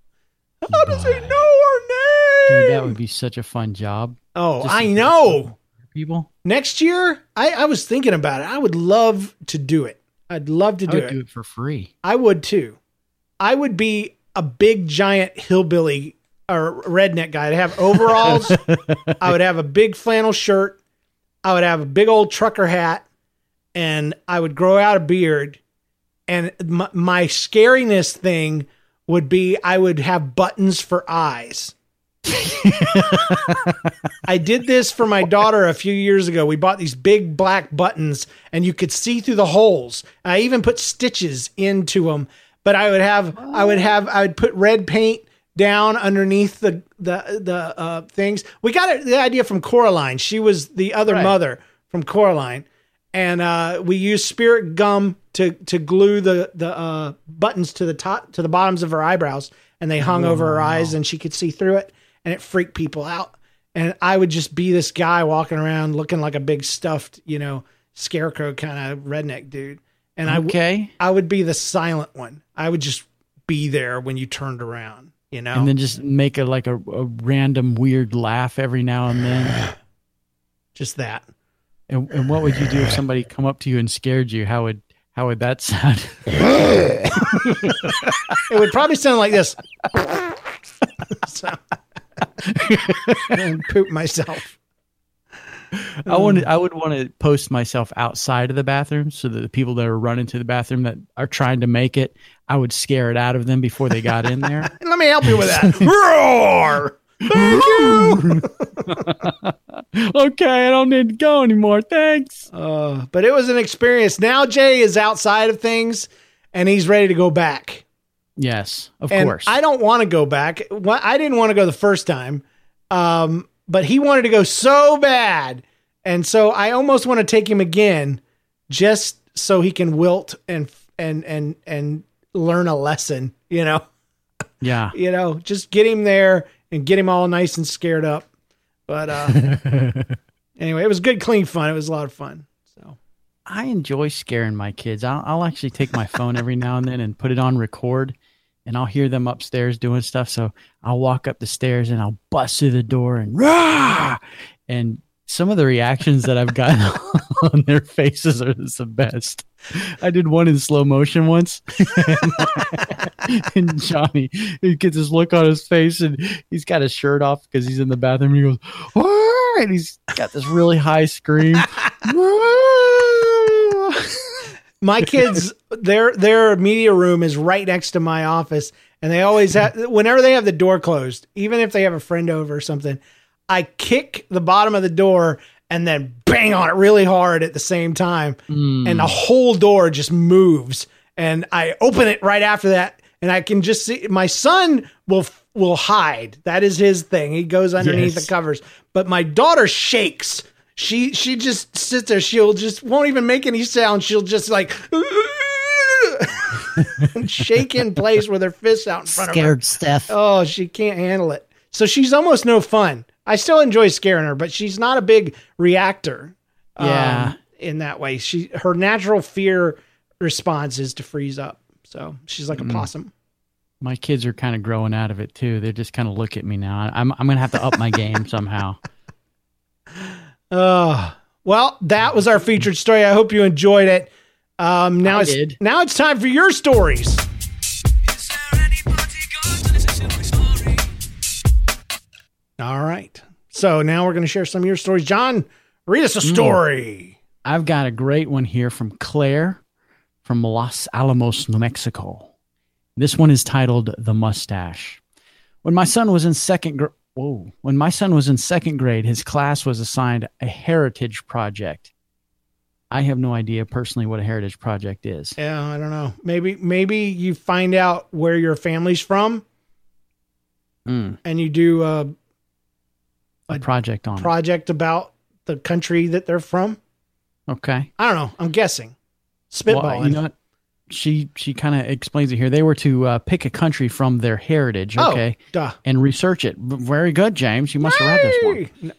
How does he know her name? Dude, that would be such a fun job. oh, just- I know. People, Next year, I, I was thinking about it. I would love to do it. I'd love to I do would it. do it for free. I would too. I would be a big giant hillbilly or redneck guy. I'd have overalls. I would have a big flannel shirt. I would have a big old trucker hat, and I would grow out a beard. And my, my scariness thing would be I would have buttons for eyes. I did this for my daughter a few years ago. We bought these big black buttons and you could see through the holes. I even put stitches into them, but I would have I would have I would put red paint down underneath the the the uh, things. We got it, the idea from Coraline. She was the other Right. mother from Coraline, and uh, we used spirit gum to to glue the the uh, buttons to the top to the bottoms of her eyebrows, and they hung over her eyes, and she could see through it, and it freaked people out. And I would just be this guy walking around looking like a big stuffed, you know, scarecrow kind of redneck dude. And I w- Okay. I would be the silent one. I would just be there when you turned around, you know. And then just make a like a, a random weird laugh every now and then. just that. And, and what would you do if somebody come up to you and scared you? How would how would that sound? It would probably sound like this. so, and poop myself. I wanted I would want to post myself outside of the bathroom so that the people that are running to the bathroom that are trying to make it, I would scare it out of them before they got in there. Let me help you with that. Roar! Thank you. okay, I don't need to go anymore. Thanks. Uh, but it was an experience. Now Jay is outside of things, and he's ready to go back. Yes, of and course. I don't want to go back. I didn't want to go the first time, um, but he wanted to go so bad, and so I almost want to take him again, just so he can wilt and and and and learn a lesson. You know, yeah. you know, just get him there and get him all nice and scared up. But uh, anyway, it was good, clean fun. It was a lot of fun. So I enjoy scaring my kids. I'll, I'll actually take my phone every now and then and put it on record and I'll hear them upstairs doing stuff. So I'll walk up the stairs and I'll bust through the door and rah! And some of the reactions that I've gotten on their faces are the best. I did one in slow motion once, and Johnny he gets this look on his face, and he's got his shirt off because he's in the bathroom. And he goes, "Wah!" and he's got this really high scream. Wah! My kids, their their media room is right next to my office, and they always have. Whenever they have the door closed, even if they have a friend over or something, I kick the bottom of the door and then bang on it really hard at the same time, hmm. and the whole door just moves. And I open it right after that, and I can just see my son will will hide. That is his thing. He goes underneath Yes. the covers, but my daughter shakes. She she just sits there. She'll just won't even make any sound. She'll just like and shake in place with her fists out in front of her. Scared Steph. Oh, she can't handle it. So she's almost no fun. I still enjoy scaring her, but she's not a big reactor. um, Yeah. in that way, she her natural fear response is to freeze up. So she's like a possum. My kids are kind of growing out of it too. They just kind of look at me now. I'm I'm gonna have to up my game somehow. Uh, well, that was our featured story. I hope you enjoyed it. Um, now I it's did. now it's time for your stories. All right. So now we're going to share some of your stories. John, read us a story. I've got a great one here from Claire from Los Alamos, New Mexico. This one is titled The Mustache. When my son was in second grade, whoa, when my son was in second grade, his class was assigned a heritage project. I have no idea personally what a heritage project is. Yeah, I don't know. Maybe maybe you find out where your family's from Mm, and you do a a project on project about the country that they're from. Okay. I don't know. I'm guessing. Spitballing. Well, you know what? She she kind of explains it here. They were to uh, pick a country from their heritage, Oh, okay, duh. and research it. Very good, James. You must have read this one. No,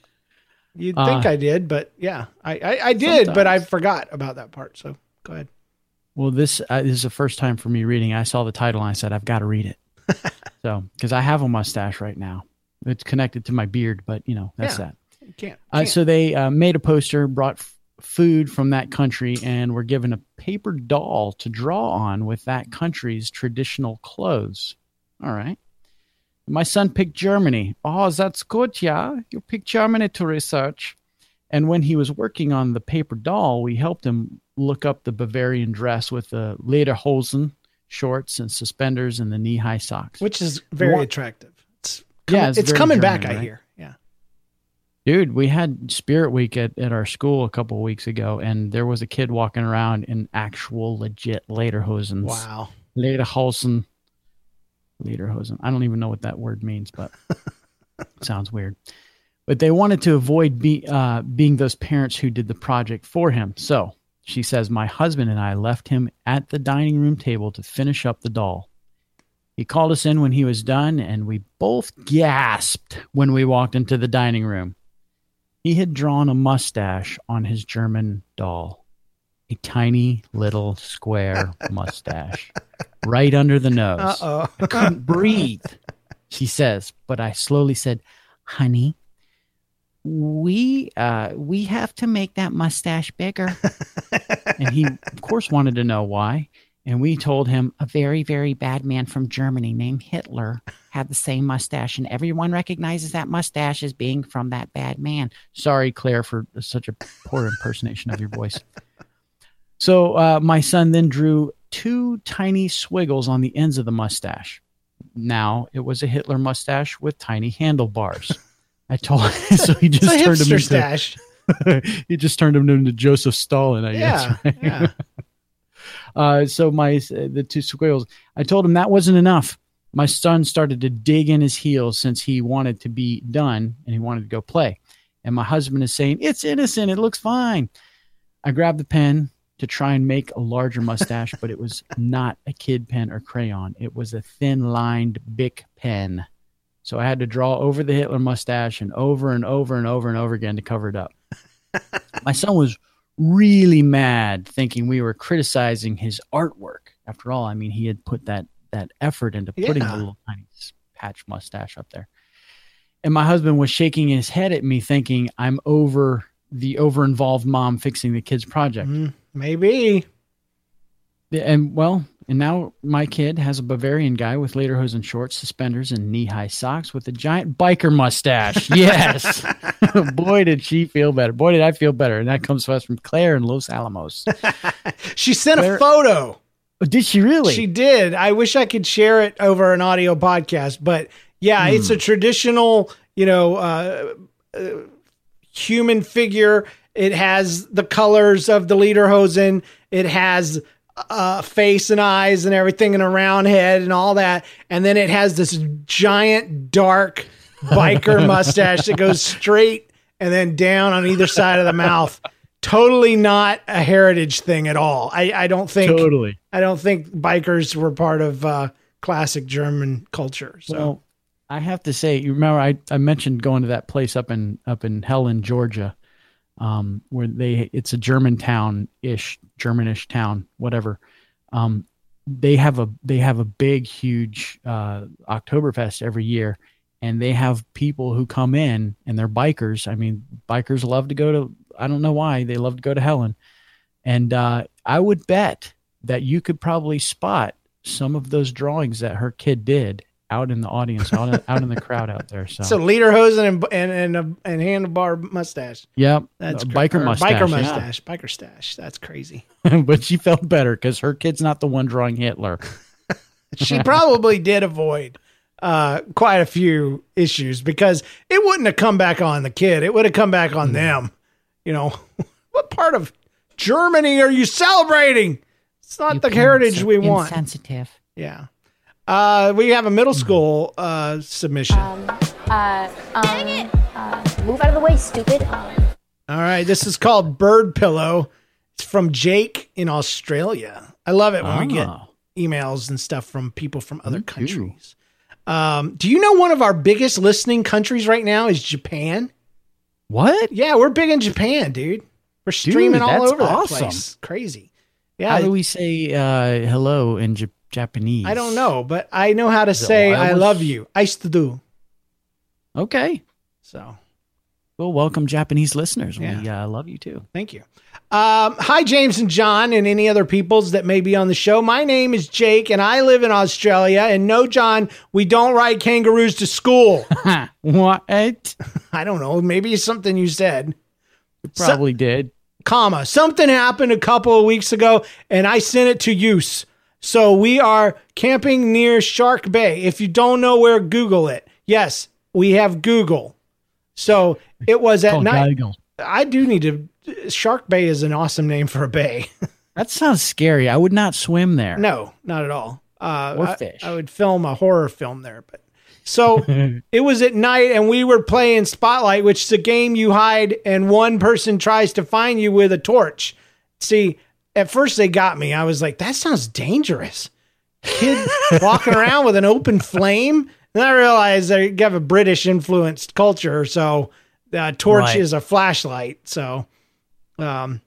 You'd Uh, think I did, but yeah, I, I, I did, but I forgot about that part. So go ahead. Well, this uh, this is the first time for me reading. I saw the title and I said, I've got to read it. so, because I have a mustache right now, it's connected to my beard, but you know that's Yeah. that. You can't. Uh, can't. so they uh, made a poster, brought food from that country, and were given a paper doll to draw on with that country's traditional clothes. All right. My son picked Germany. Oh, that's good, yeah. You picked Germany to research. And when he was working on the paper doll, we helped him look up the Bavarian dress with the lederhosen shorts and suspenders and the knee-high socks. which is very attractive. It's Yeah, coming, it's it's, coming German, back. I hear. Dude, we had Spirit Week at, at our school a couple of weeks ago, and there was a kid walking around in actual legit lederhosens. Wow. Lederhosen. Lederhosen. I don't even know what that word means, but it sounds weird. But they wanted to avoid be, uh, being those parents who did the project for him. So she says, My husband and I left him at the dining room table to finish up the doll. He called us in when he was done, and we both gasped when we walked into the dining room. He had drawn a mustache on his German doll, a tiny little square mustache right under the nose. Uh oh. I couldn't breathe, she says, but I slowly said, Honey, we uh we have to make that mustache bigger. and he, of course, wanted to know why. And we told him, A very, very bad man from Germany named Hitler had the same mustache, and everyone recognizes that mustache as being from that bad man. Sorry, Claire, for such a poor impersonation of your voice. So uh, my son then drew two tiny swiggles on the ends of the mustache. Now it was a Hitler mustache with tiny handlebars. I told so he just turned him into stash. he just turned him into Joseph Stalin, I Yeah. guess. Right? yeah. Uh, so my the two squirrels, I told him that wasn't enough. My son started to dig in his heels since he wanted to be done and he wanted to go play. And my husband is saying, "It's innocent. It looks fine." I grabbed the pen to try and make a larger mustache, but it was not a kid pen or crayon. It was a thin-lined Bic pen. So I had to draw over the Hitler mustache and over and over and over and over again to cover it up. my son was really mad thinking we were criticizing his artwork. After all, I mean, he had put that that effort into putting Yeah. a little tiny patch mustache up there. And my husband was shaking his head at me, thinking I'm over the over involved mom fixing the kids' project. Mm, maybe. And well, and now my kid has a Bavarian guy with lederhosen shorts, suspenders, and knee high socks with a giant biker mustache. Yes. Boy, did she feel better. Boy, did I feel better. And that comes to us from Claire in Los Alamos. She sent a photo. Oh, did she really? She did. I wish I could share it over an audio podcast, but yeah, it's Hmm. a traditional, you know, uh, uh, human figure. It has the colors of the Lederhosen. It has uh, face and eyes and everything, and a round head and all that. And then it has this giant dark biker mustache that goes straight and then down on either side of the mouth. Totally not a heritage thing at all. I, I don't think totally. I don't think bikers were part of uh, classic German culture. So Well, I have to say, you remember I, I mentioned going to that place up in up in Helen, Georgia, um, where they it's a German town ish, Germanish town, whatever. Um, they have a they have a big, huge uh, Oktoberfest every year, and they have people who come in and they're bikers. I mean, bikers love to go to. I don't know why they love to go to Helen, and uh, I would bet that you could probably spot some of those drawings that her kid did out in the audience, out, out in the crowd out there. So, so lederhosen and and and, a, and handlebar mustache. yep, That's a biker or mustache. Biker yeah. mustache. Biker stash. That's crazy. but she felt better because her kid's not the one drawing Hitler. She probably did avoid uh, quite a few issues because it wouldn't have come back on the kid. It would have come back on them. You know, what part of Germany are you celebrating? It's not You the heritage we want. Insensitive. Yeah. Uh, we have a middle school uh, submission. Uh, Dang it! Uh, move out of the way, stupid. All right, this is called Bird Pillow. It's from Jake in Australia. I love it when we get Oh. emails and stuff from people from other Me countries. Um, do you know one of our biggest listening countries right now is Japan? What? Yeah, we're big in Japan, dude. We're streaming all that's over that awesome. place. Crazy. Yeah, How do we say uh, hello in J- Japanese? I don't know, but I know how to say I love you. I still do. Okay. So Well, welcome, Japanese listeners. We uh, love you too. Thank you. Um, hi, James and John, and any other peoples that may be on the show. My name is Jake, and I live in Australia. And no, John, we don't ride kangaroos to school. what? I don't know. Maybe it's something you said. Probably did. comma. Something happened a couple of weeks ago, and I sent it to use. So we are camping near Shark Bay. If you don't know where, Google it. Yes, we have Google. So it was at night. Geigle. I do need to. Shark Bay is an awesome name for a bay. That sounds scary. I would not swim there. no, not at all. Uh, Or I- fish. I, would film a horror film there, but so it was at night, and we were playing Spotlight, which is a game you hide, and one person tries to find you with a torch. See, at first they got me. I was like, that sounds dangerous. Kid walking around with an open flame. And I realized they have a British influenced culture, so the torch Right. is a flashlight. So, um,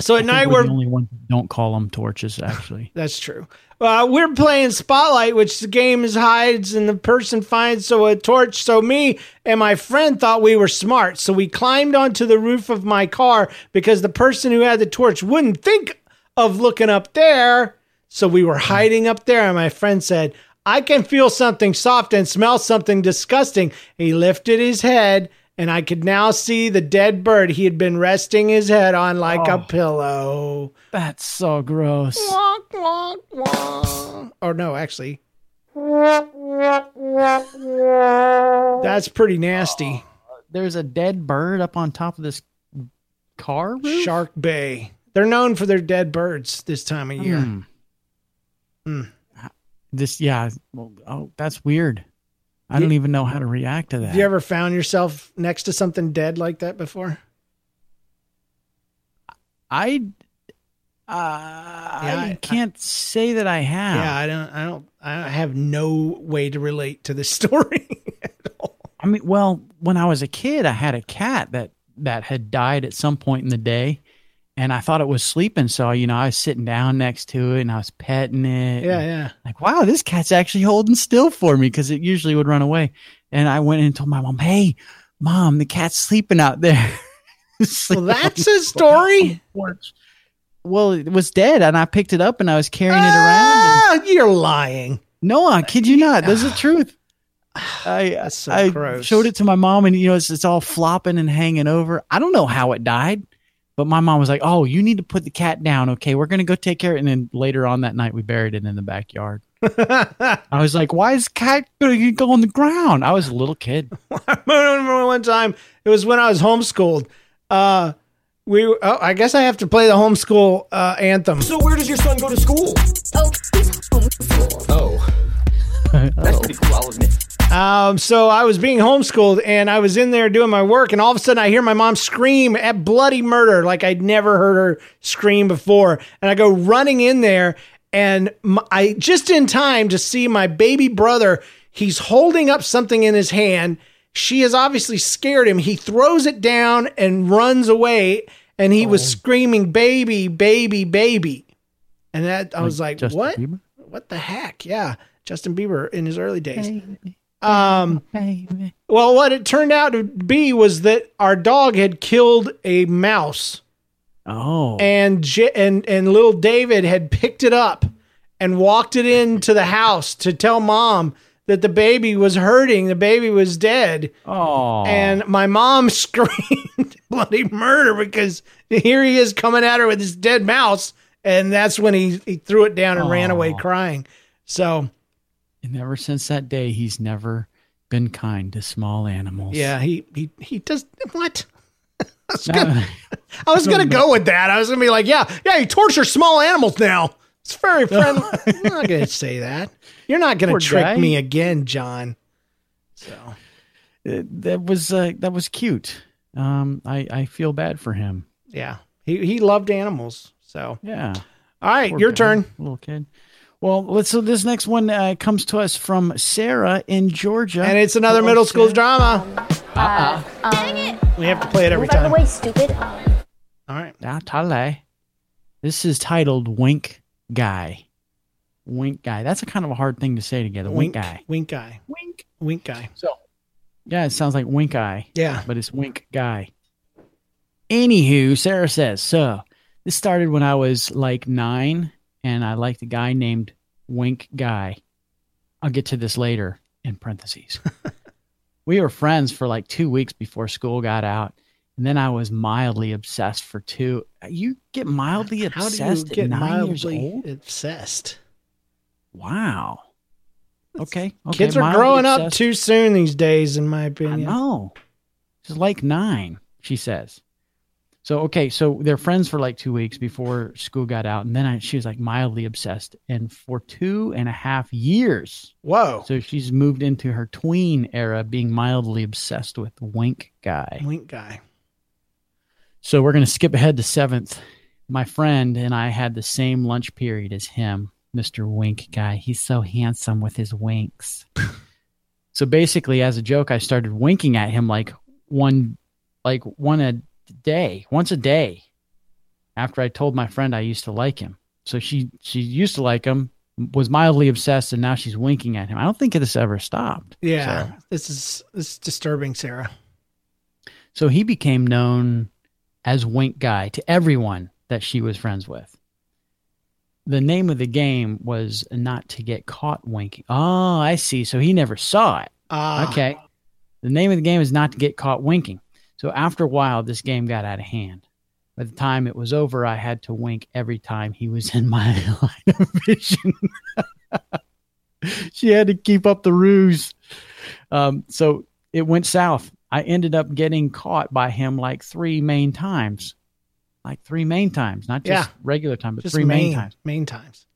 so at night we're we're the only one. Don't call them torches. Actually, that's true. Uh, we're playing Spotlight, which the game is hides and the person finds so a torch. So me and my friend thought we were smart. So we climbed onto the roof of my car because the person who had the torch wouldn't think of looking up there. So we were hiding up there. And my friend said, I can feel something soft and smell something disgusting. He lifted his head and I could now see the dead bird he had been resting his head on like a Oh. pillow. that's so gross. Wonk, wonk, wonk. Or no, actually, that's pretty nasty. There's a dead bird up on top of this car roof. Shark Bay. They're known for their dead birds this time of year. Hmm. Hmm. This, yeah. Well, oh, that's weird. I Ye- don't even know how to react to that. Have you ever found yourself next to something dead like that before? I, uh, I- I can't say that I have. Yeah, I don't. I don't. I have no way to relate to this story. At all. I mean, well, when I was a kid, I had a cat that that had died at some point in the day, and I thought it was sleeping. So, you know, I was sitting down next to it and I was petting it. Yeah, yeah. Like, wow, this cat's actually holding still for me because it usually would run away. And I went and told my mom, hey, mom, the cat's sleeping out there. Well, that's his story. Well, it was dead, and I picked it up and I was carrying it around. Ah, you're lying. No, I kid you not. That's the truth. I so I gross. showed it to my mom, and you know it's, it's all flopping and hanging over. I don't know how it died, but my mom was like, "Oh, you need to put the cat down. Okay, we're gonna go take care." of it. And then later on that night, we buried it in the backyard. I was like, "Why is cat gonna go on the ground?" I was a little kid. I remember one time. It was when I was homeschooled. Uh, we. Oh, I guess I have to play the homeschool uh, anthem. So where does your son go to school? Oh, he's homeschooled. Oh. That's pretty cool, I'll admit. Um, so I was being homeschooled and I was in there doing my work, and all of a sudden I hear my mom scream at bloody murder like I'd never heard her scream before. And I go running in there, and I just in time to see my baby brother. He's holding up something in his hand. She has obviously scared him. He throws it down and runs away, and he was screaming, "Baby, baby, baby!" And that I was like, Justin "What? Bieber? What the heck?" Yeah, Justin Bieber in his early days. Um, well, what it turned out to be was that our dog had killed a mouse, Oh, and J- and and little David had picked it up and walked it into the house to tell mom that the baby was hurting, the baby was dead, oh, and my mom screamed bloody murder because here he is coming at her with his dead mouse, and that's when he he threw it down and ran away crying. So and ever since that day, he's never been kind to small animals. yeah, he he he does what. I was gonna, I was gonna go with that. I was gonna be like, yeah, yeah, he tortures small animals now. It's very friendly. I'm not gonna say that. You're not gonna Poor trick guy. me again, John. So Uh, that was uh, that was cute. Um, I I feel bad for him. yeah, he he loved animals. So Yeah. all right, Poor your guy, turn. little kid. Well, let's. So this next one uh, comes to us from Sarah in Georgia, And it's another Hello, middle school Sarah. drama. Uh, um, Dang it! We have to play it every move out of the way, stupid. All right. Ah, tale. This is titled "Wink Guy." Wink guy. That's a kind of a hard thing to say together. Wink, guy. Wink guy. Wink. Wink guy. So, yeah, it sounds like wink eye. Yeah. but it's Wink Guy. Anywho, Sarah says, so this started when I was like nine, and I liked a guy named Wink Guy. I'll get to this later in parentheses. we were friends for like two weeks before school got out, and then I was mildly obsessed for two. You get mildly obsessed How do you get at nine years mildly obsessed? Wow. Okay. okay Kids are mildly growing up too soon these days, in my opinion. I know. She's like nine, she says. So okay, so they're friends for like two weeks before school got out, and then I, she was like mildly obsessed, and for two and a half years. Whoa. So she's moved into her tween era, being mildly obsessed with Wink Guy. Wink guy. So we're gonna skip ahead to seventh. My friend and I had the same lunch period as him, Mister Wink Guy. He's so handsome with his winks. so basically, as a joke, I started winking at him like one, like one a day, once a day. After I told my friend I used to like him, so she she used to like him, was mildly obsessed, and now she's winking at him. I don't think this ever stopped. Yeah. So- This is this is disturbing, Sarah. So he became known as Wink Guy to everyone that she was friends with. The name of the game was not to get caught winking. Oh, I see. So he never saw it. Ah. Okay. The name of the game is not to get caught winking. So after a while, this game got out of hand. By the time it was over, I had to wink every time he was in my line of vision. she had to keep up the ruse. Um, so it went south. I ended up getting caught by him like three main times. Like three main times, not just Yeah. regular time, but Just three main main times. Main times.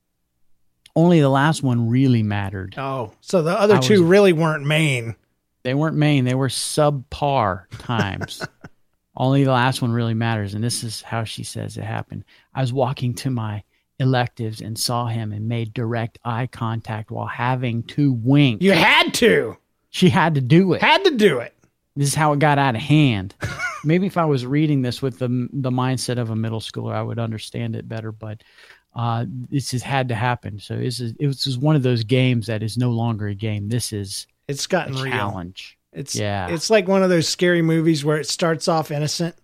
Only the last one really mattered. Oh, so the other I two was- really weren't main. They weren't main, they were subpar times. Only the last one really matters. And this is how she says it happened. I was walking to my electives and saw him and made direct eye contact while having to wink. You had to. she had to do it. Had to do it. This is how it got out of hand. maybe if I was reading this with the the mindset of a middle schooler, I would understand it better. But uh, this has had to happen. So this is it was one of those games that is no longer a game. This is It's gotten a real. challenge. It's Yeah. It's like one of those scary movies where it starts off innocent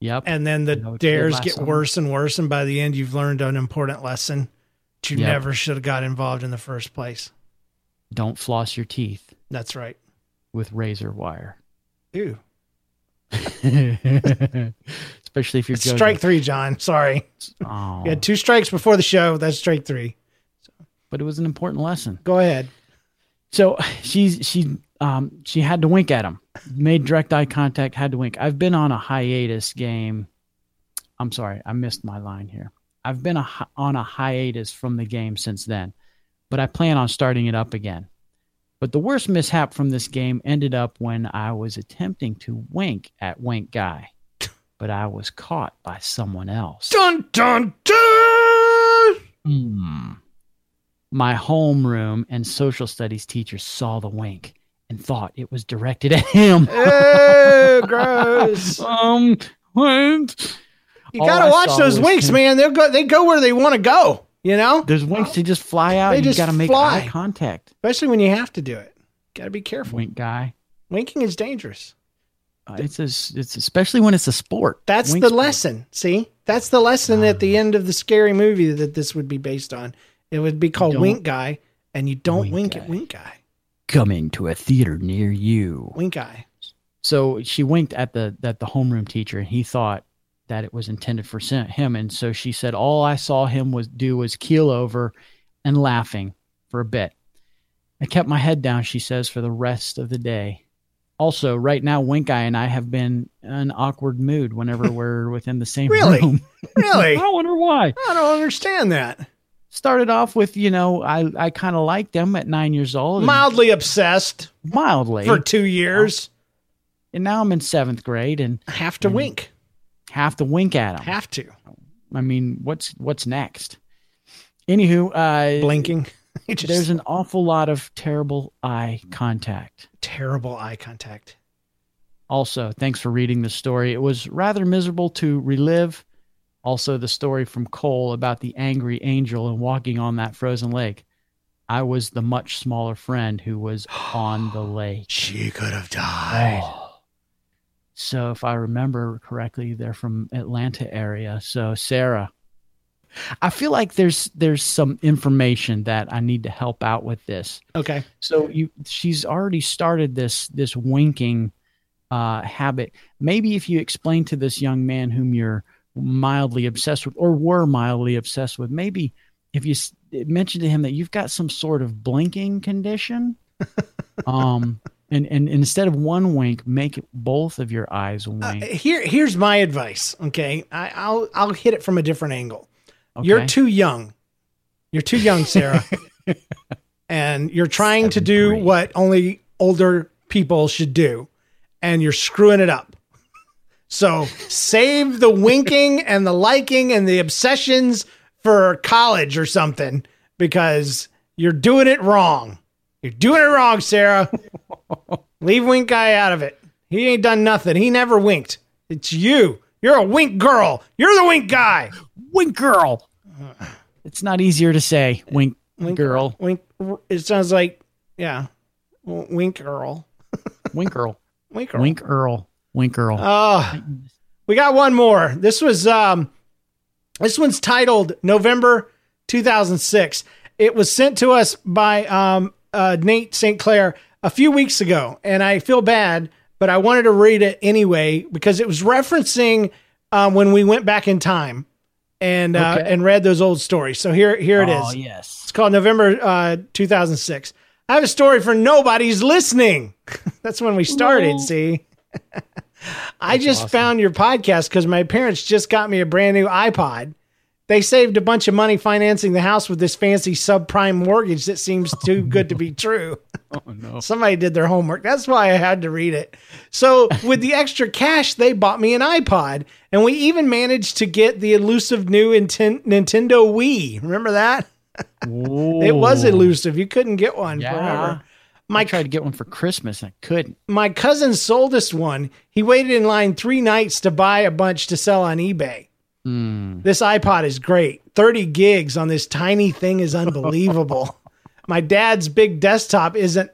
Yep. and then the dares get worse and worse, and by the end, you've learned an important lesson that you Yep. never should have got involved in the first place. Don't floss your teeth That's right. with razor wire. Ew. Especially if you're strike three, John. Sorry. Oh, You had two strikes before the show. That's strike three. So. but it was an important lesson. Go ahead. So she's she um she had to wink at him. Made direct eye contact, had to wink. I've been on a hiatus game. I'm sorry, I missed my line here. I've been a, on a hiatus from the game since then, but I plan on starting it up again. But the worst mishap from this game ended up when I was attempting to wink at Wink Guy, but I was caught by someone else. Dun dun dun. Hmm. My homeroom and social studies teacher saw the wink and thought it was directed at him. Ew, gross. um, what? You All gotta I watch those winks, him- man. They'll go. They go where they want to go. You know, There's winks to just fly out. They you just got to make fly. eye contact. especially when you have to do it. Got to be careful. Wink guy. Winking is dangerous. Uh, it's a, it's especially when it's a sport. That's Wink the sport. lesson. See, that's the lesson at the end of the scary movie that this would be based on. It would be called Don't- Wink Guy, and you don't Wink wink, at Wink Guy. Coming to a theater near you. Wink Guy. So she winked at the at the homeroom teacher, and he thought that it was intended for him. And so she said, "All I saw him was do was keel over and laughing for a bit. I kept my head down." She says for the rest of the day. Also, right now, Wink Eye and I have been in an awkward mood whenever we're within the same Really? room. Really? I wonder why. I don't understand that. Started off with, you know, I, I kind of liked him at nine years old. Mildly obsessed mildly. for two years. and now I'm in seventh grade and Have to wink. have to wink at him. Have to. I mean, what's what's next? Anywho, uh, Blinking. Just- there's an awful lot of terrible eye contact. terrible eye contact. Also, thanks for reading the story. It was rather miserable to relive. Also, the story from Cole about the angry angel and walking on that frozen lake. I was the much smaller friend who was on the lake. She could have died. Oh. So, if I remember correctly, they're from Atlanta area. So, Sarah, I feel like there's there's some information that I need to help out with this. Okay. So you she's already started this this winking uh, habit. Maybe if you explain to this young man whom you're mildly obsessed with or were mildly obsessed with, maybe if you s- mention to him that you've got some sort of blinking condition, um, and, and instead of one wink, make both of your eyes wink. Here, here's my advice. Okay, I, I'll I'll hit it from a different angle. You're too young. You're too young, Sarah, and you're trying to do what only older people should do, and you're screwing it up. So save the winking and the liking and the obsessions for college or something because you're doing it wrong. You're doing it wrong, Sarah. Leave Wink Guy out of it. He ain't done nothing. He never winked. It's you. You're a wink girl. You're the wink guy. wink girl. It's not easier to say wink, Wink girl, Wink. It sounds like, yeah, wink girl. wink girl, Wink girl. wink Earl, wink Earl. Oh, we got one more. This was um, this one's titled November 2006. It was sent to us by um, uh, Nate St. Clair a few weeks ago, and I feel bad, but I wanted to read it anyway because it was referencing um, when we went back in time and uh, Okay. and read those old stories. So here here it is. Oh yes. It's called November uh, 2006. I have a story for nobody's listening. That's when we started, No. see? I just found your podcast because my parents just got me a brand new iPod. They saved a bunch of money financing the house with this fancy subprime mortgage that seems too good to be true. Oh no. Somebody did their homework. That's why I had to read it. So, with the extra cash, they bought me an iPod, and we even managed to get the elusive new Inten- Nintendo Wii. Remember that? It was elusive. You couldn't get one Yeah. forever. My I tried to get one for Christmas and I couldn't. my cousin sold us one. He waited in line three nights to buy a bunch to sell on eBay. Mm. This iPod is great. 30 gigs on this tiny thing is unbelievable. my dad's big desktop isn't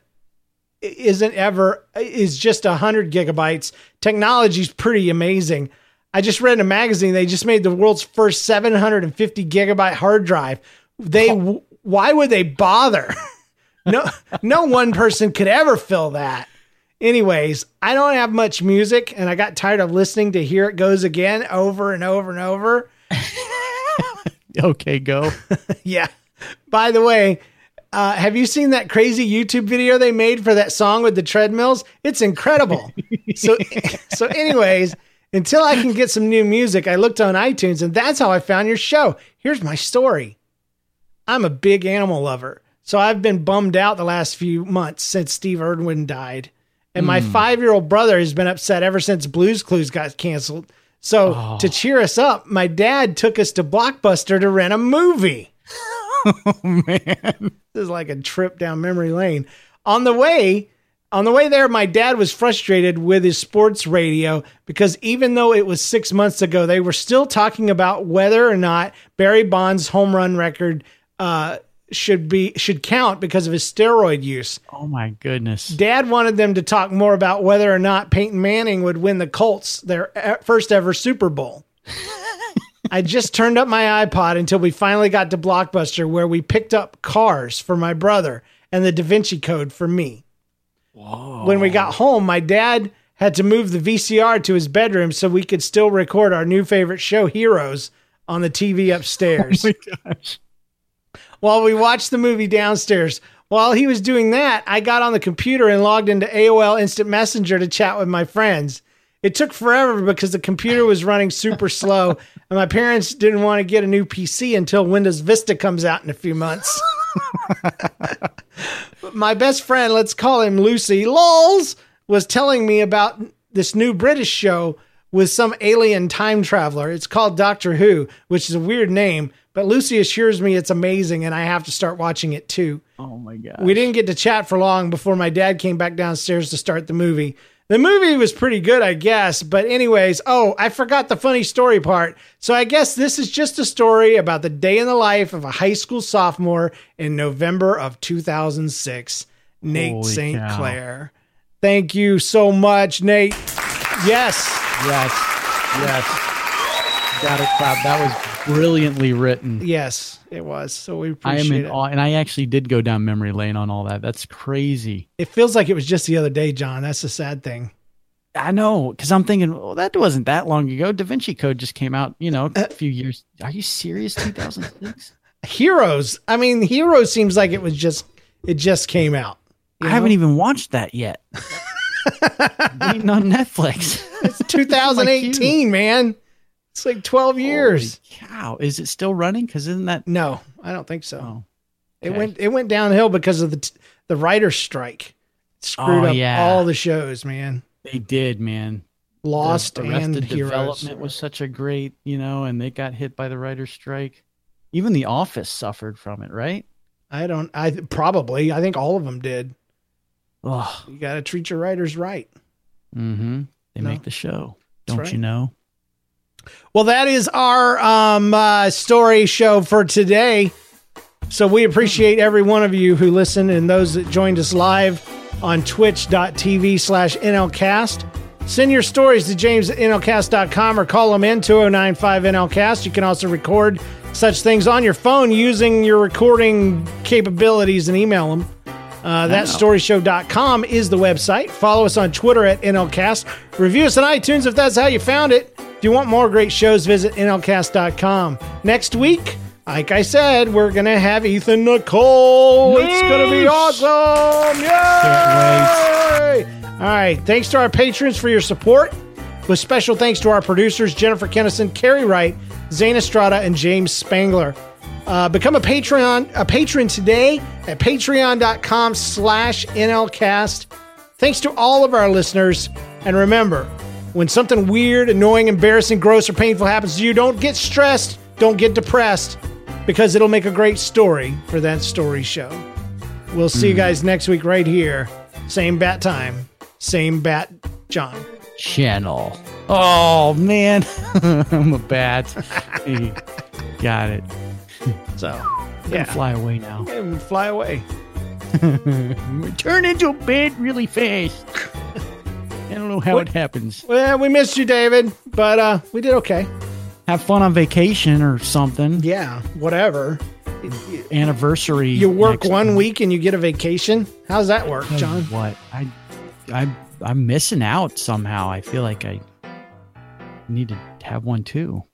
isn't ever is just 100 gigabytes. Technology's pretty amazing. I just read in a magazine they just made the world's first 750 gigabyte hard drive. They why would they bother? no no one person could ever fill that. Anyways, I don't have much music and I got tired of listening to Here It Goes Again over and over and over. Okay, go. yeah. By the way, uh, have you seen that crazy YouTube video they made for that song with the treadmills? It's incredible. so, so, anyways, until I can get some new music, I looked on iTunes, and that's how I found your show. Here's my story. I'm a big animal lover, so I've been bummed out the last few months since Steve Irwin died, and my Mm. five year old brother has been upset ever since Blues Clues got canceled. So, Oh. to cheer us up, my dad took us to Blockbuster to rent a movie. oh man. This is like a trip down memory lane. On the way, on the way there, my dad was frustrated with his sports radio because even though it was six months ago, they were still talking about whether or not Barry Bonds' home run record uh, should be should count because of his steroid use. Oh my goodness. Dad wanted them to talk more about whether or not Peyton Manning would win the Colts their first ever Super Bowl. I just turned up my iPod until we finally got to Blockbuster, where we picked up Cars for my brother and the Da Vinci Code for me. When we got home, my dad had to move the VCR to his bedroom so we could still record our new favorite show, Heroes, on the TV upstairs. Oh my gosh. While we watched the movie downstairs, while he was doing that, I got on the computer and logged into AOL Instant Messenger to chat with my friends. It took forever because the computer was running super slow, and my parents didn't want to get a new PC until Windows Vista comes out in a few months. my best friend, let's call him Lucy, lols, was telling me about this new British show with some alien time traveler. It's called Doctor Who, which is a weird name, but Lucy assures me it's amazing and I have to start watching it too. Oh my god. We didn't get to chat for long before my dad came back downstairs to start the movie. The movie was pretty good, I guess. But, anyways, oh, I forgot the funny story part. So, I guess this is just a story about the day in the life of a high school sophomore in November of 2006, Nate St. Clair. Thank you so much, Nate. Yes. Yes. Yes. Got it. That was brilliantly written. Yes, it was. So, we appreciate I am in it. awe, and I actually did go down memory lane on all that. That's crazy. It feels like it was just the other day, John. That's the sad thing. I know, because I'm thinking, well, that wasn't that long ago. Da Vinci Code just came out, you know, Uh, a few years. Are you serious? 2006? Heroes. I mean, Heroes seems like it was just, it just came out. I haven't even watched that yet. Waiting on Netflix. It's 2018, man. It's like 12 years. Cow, is it still running? Because isn't that No, I don't think so. Oh, It went it went downhill because of the t- the writer's strike. It screwed Oh, up yeah. all the shows, man. they did, man? Lost The and Heroes. Development was such a great, you know, and they got hit by the writer's strike. Even The Office suffered from it, right? I don't. I probably. I think all of them did. Oh, You got to treat your writers right. mm-hmm. They No. make the show, don't right. you know? Well, that is our um, uh, story show for today. So we appreciate every one of you who listened and those that joined us live on twitch.tv slash NLCast. Send your stories to james at NLCast.com or call them in 2095 NLCast. You can also record such things on your phone using your recording capabilities and email them. Uh, thatstoryshow.com is the website. Follow us on Twitter at NLCast. Review us on iTunes if that's how you found it. If you want more great shows, visit NLCast.com. Next week, like I said, we're going to have Ethan Nicolle. It's going to be awesome. Yay! All right. Thanks to our patrons for your support. With special thanks to our producers, Jennifer Kennison, Carrie Wright, Zane Estrada, and James Spangler. Uh, become a Patreon a patron today at patreon.com slash NLCast. Thanks to all of our listeners. And remember, when something weird, annoying, embarrassing, gross, or painful happens to you, don't get stressed, don't get depressed, because it'll make a great story for that story show. We'll see you hmm. guys next week right here. Same bat time, same bat John. Channel. Oh man, I'm a bat. Got it. So, Yeah. yeah. Fly away now. And fly away. Turn into a bat really fast. Know how it happens. Well, we missed you, David, but uh, we did okay. Have fun on vacation or something. Yeah, whatever. Anniversary. You work one month. week and you get a vacation. How's that work, John? What? I, I, I'm missing out somehow. I feel like I need to have one too.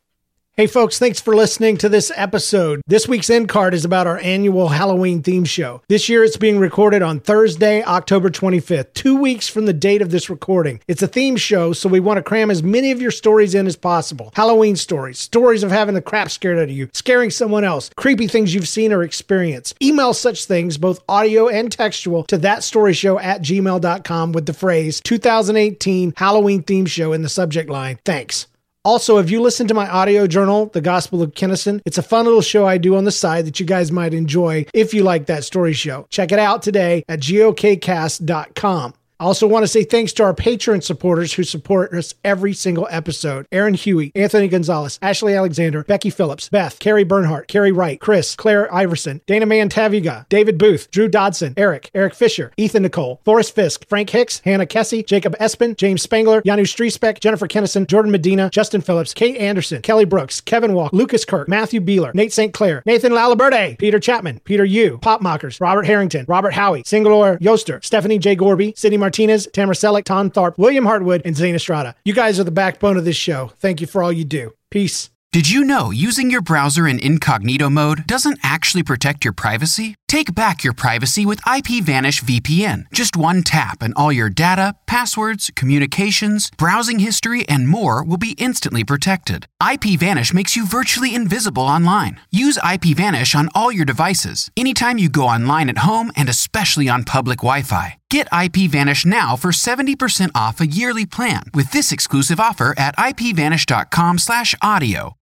Hey, folks, thanks for listening to this episode. This week's end card is about our annual Halloween theme show. This year, it's being recorded on Thursday, October 25th, two weeks from the date of this recording. It's a theme show, so we want to cram as many of your stories in as possible. Halloween stories, stories of having the crap scared out of you, scaring someone else, creepy things you've seen or experienced. Email such things, both audio and textual, to thatstoryshow at gmail.com with the phrase 2018 Halloween theme show in the subject line. Thanks. Also, if you listen to my audio journal, The Gospel of Kinnison, it's a fun little show I do on the side that you guys might enjoy if you like that story show. Check it out today at gokcast.com. I also want to say thanks to our Patreon supporters who support us every single episode. Aaron Huey, Anthony Gonzalez, Ashley Alexander, Becky Phillips, Beth, Carrie Bernhardt, Carrie Wright, Chris, Claire Iverson, Dana Mantaviga, David Booth, Drew Dodson, Eric, Eric Fisher, Ethan Nicolle, Forrest Fisk, Frank Hicks, Hannah Kessie, Jacob Espin, James Spangler, Janu Striesbeck, Jennifer Kennison, Jordan Medina, Justin Phillips, Kate Anderson, Kelly Brooks, Kevin Walk, Lucas Kirk, Matthew Beeler, Nate St. Clair, Nathan Laliberte, Peter Chapman, Peter Yu, Pop Mockers, Robert Harrington, Robert Howie, Singalore Yoster, Stephanie J. Gorby, Sidney Martinez, Tamara Selleck, Tom Tharp, William Hartwood, and Zane Estrada. You guys are the backbone of this show. Thank you for all you do. Peace. Did you know using your browser in incognito mode doesn't actually protect your privacy? Take back your privacy with IPVanish VPN. Just one tap and all your data, passwords, communications, browsing history, and more will be instantly protected. IPVanish makes you virtually invisible online. Use IPVanish on all your devices, anytime you go online at home and especially on public Wi-Fi. Get IPVanish now for 70% off a yearly plan with this exclusive offer at ipvanish.com/audio.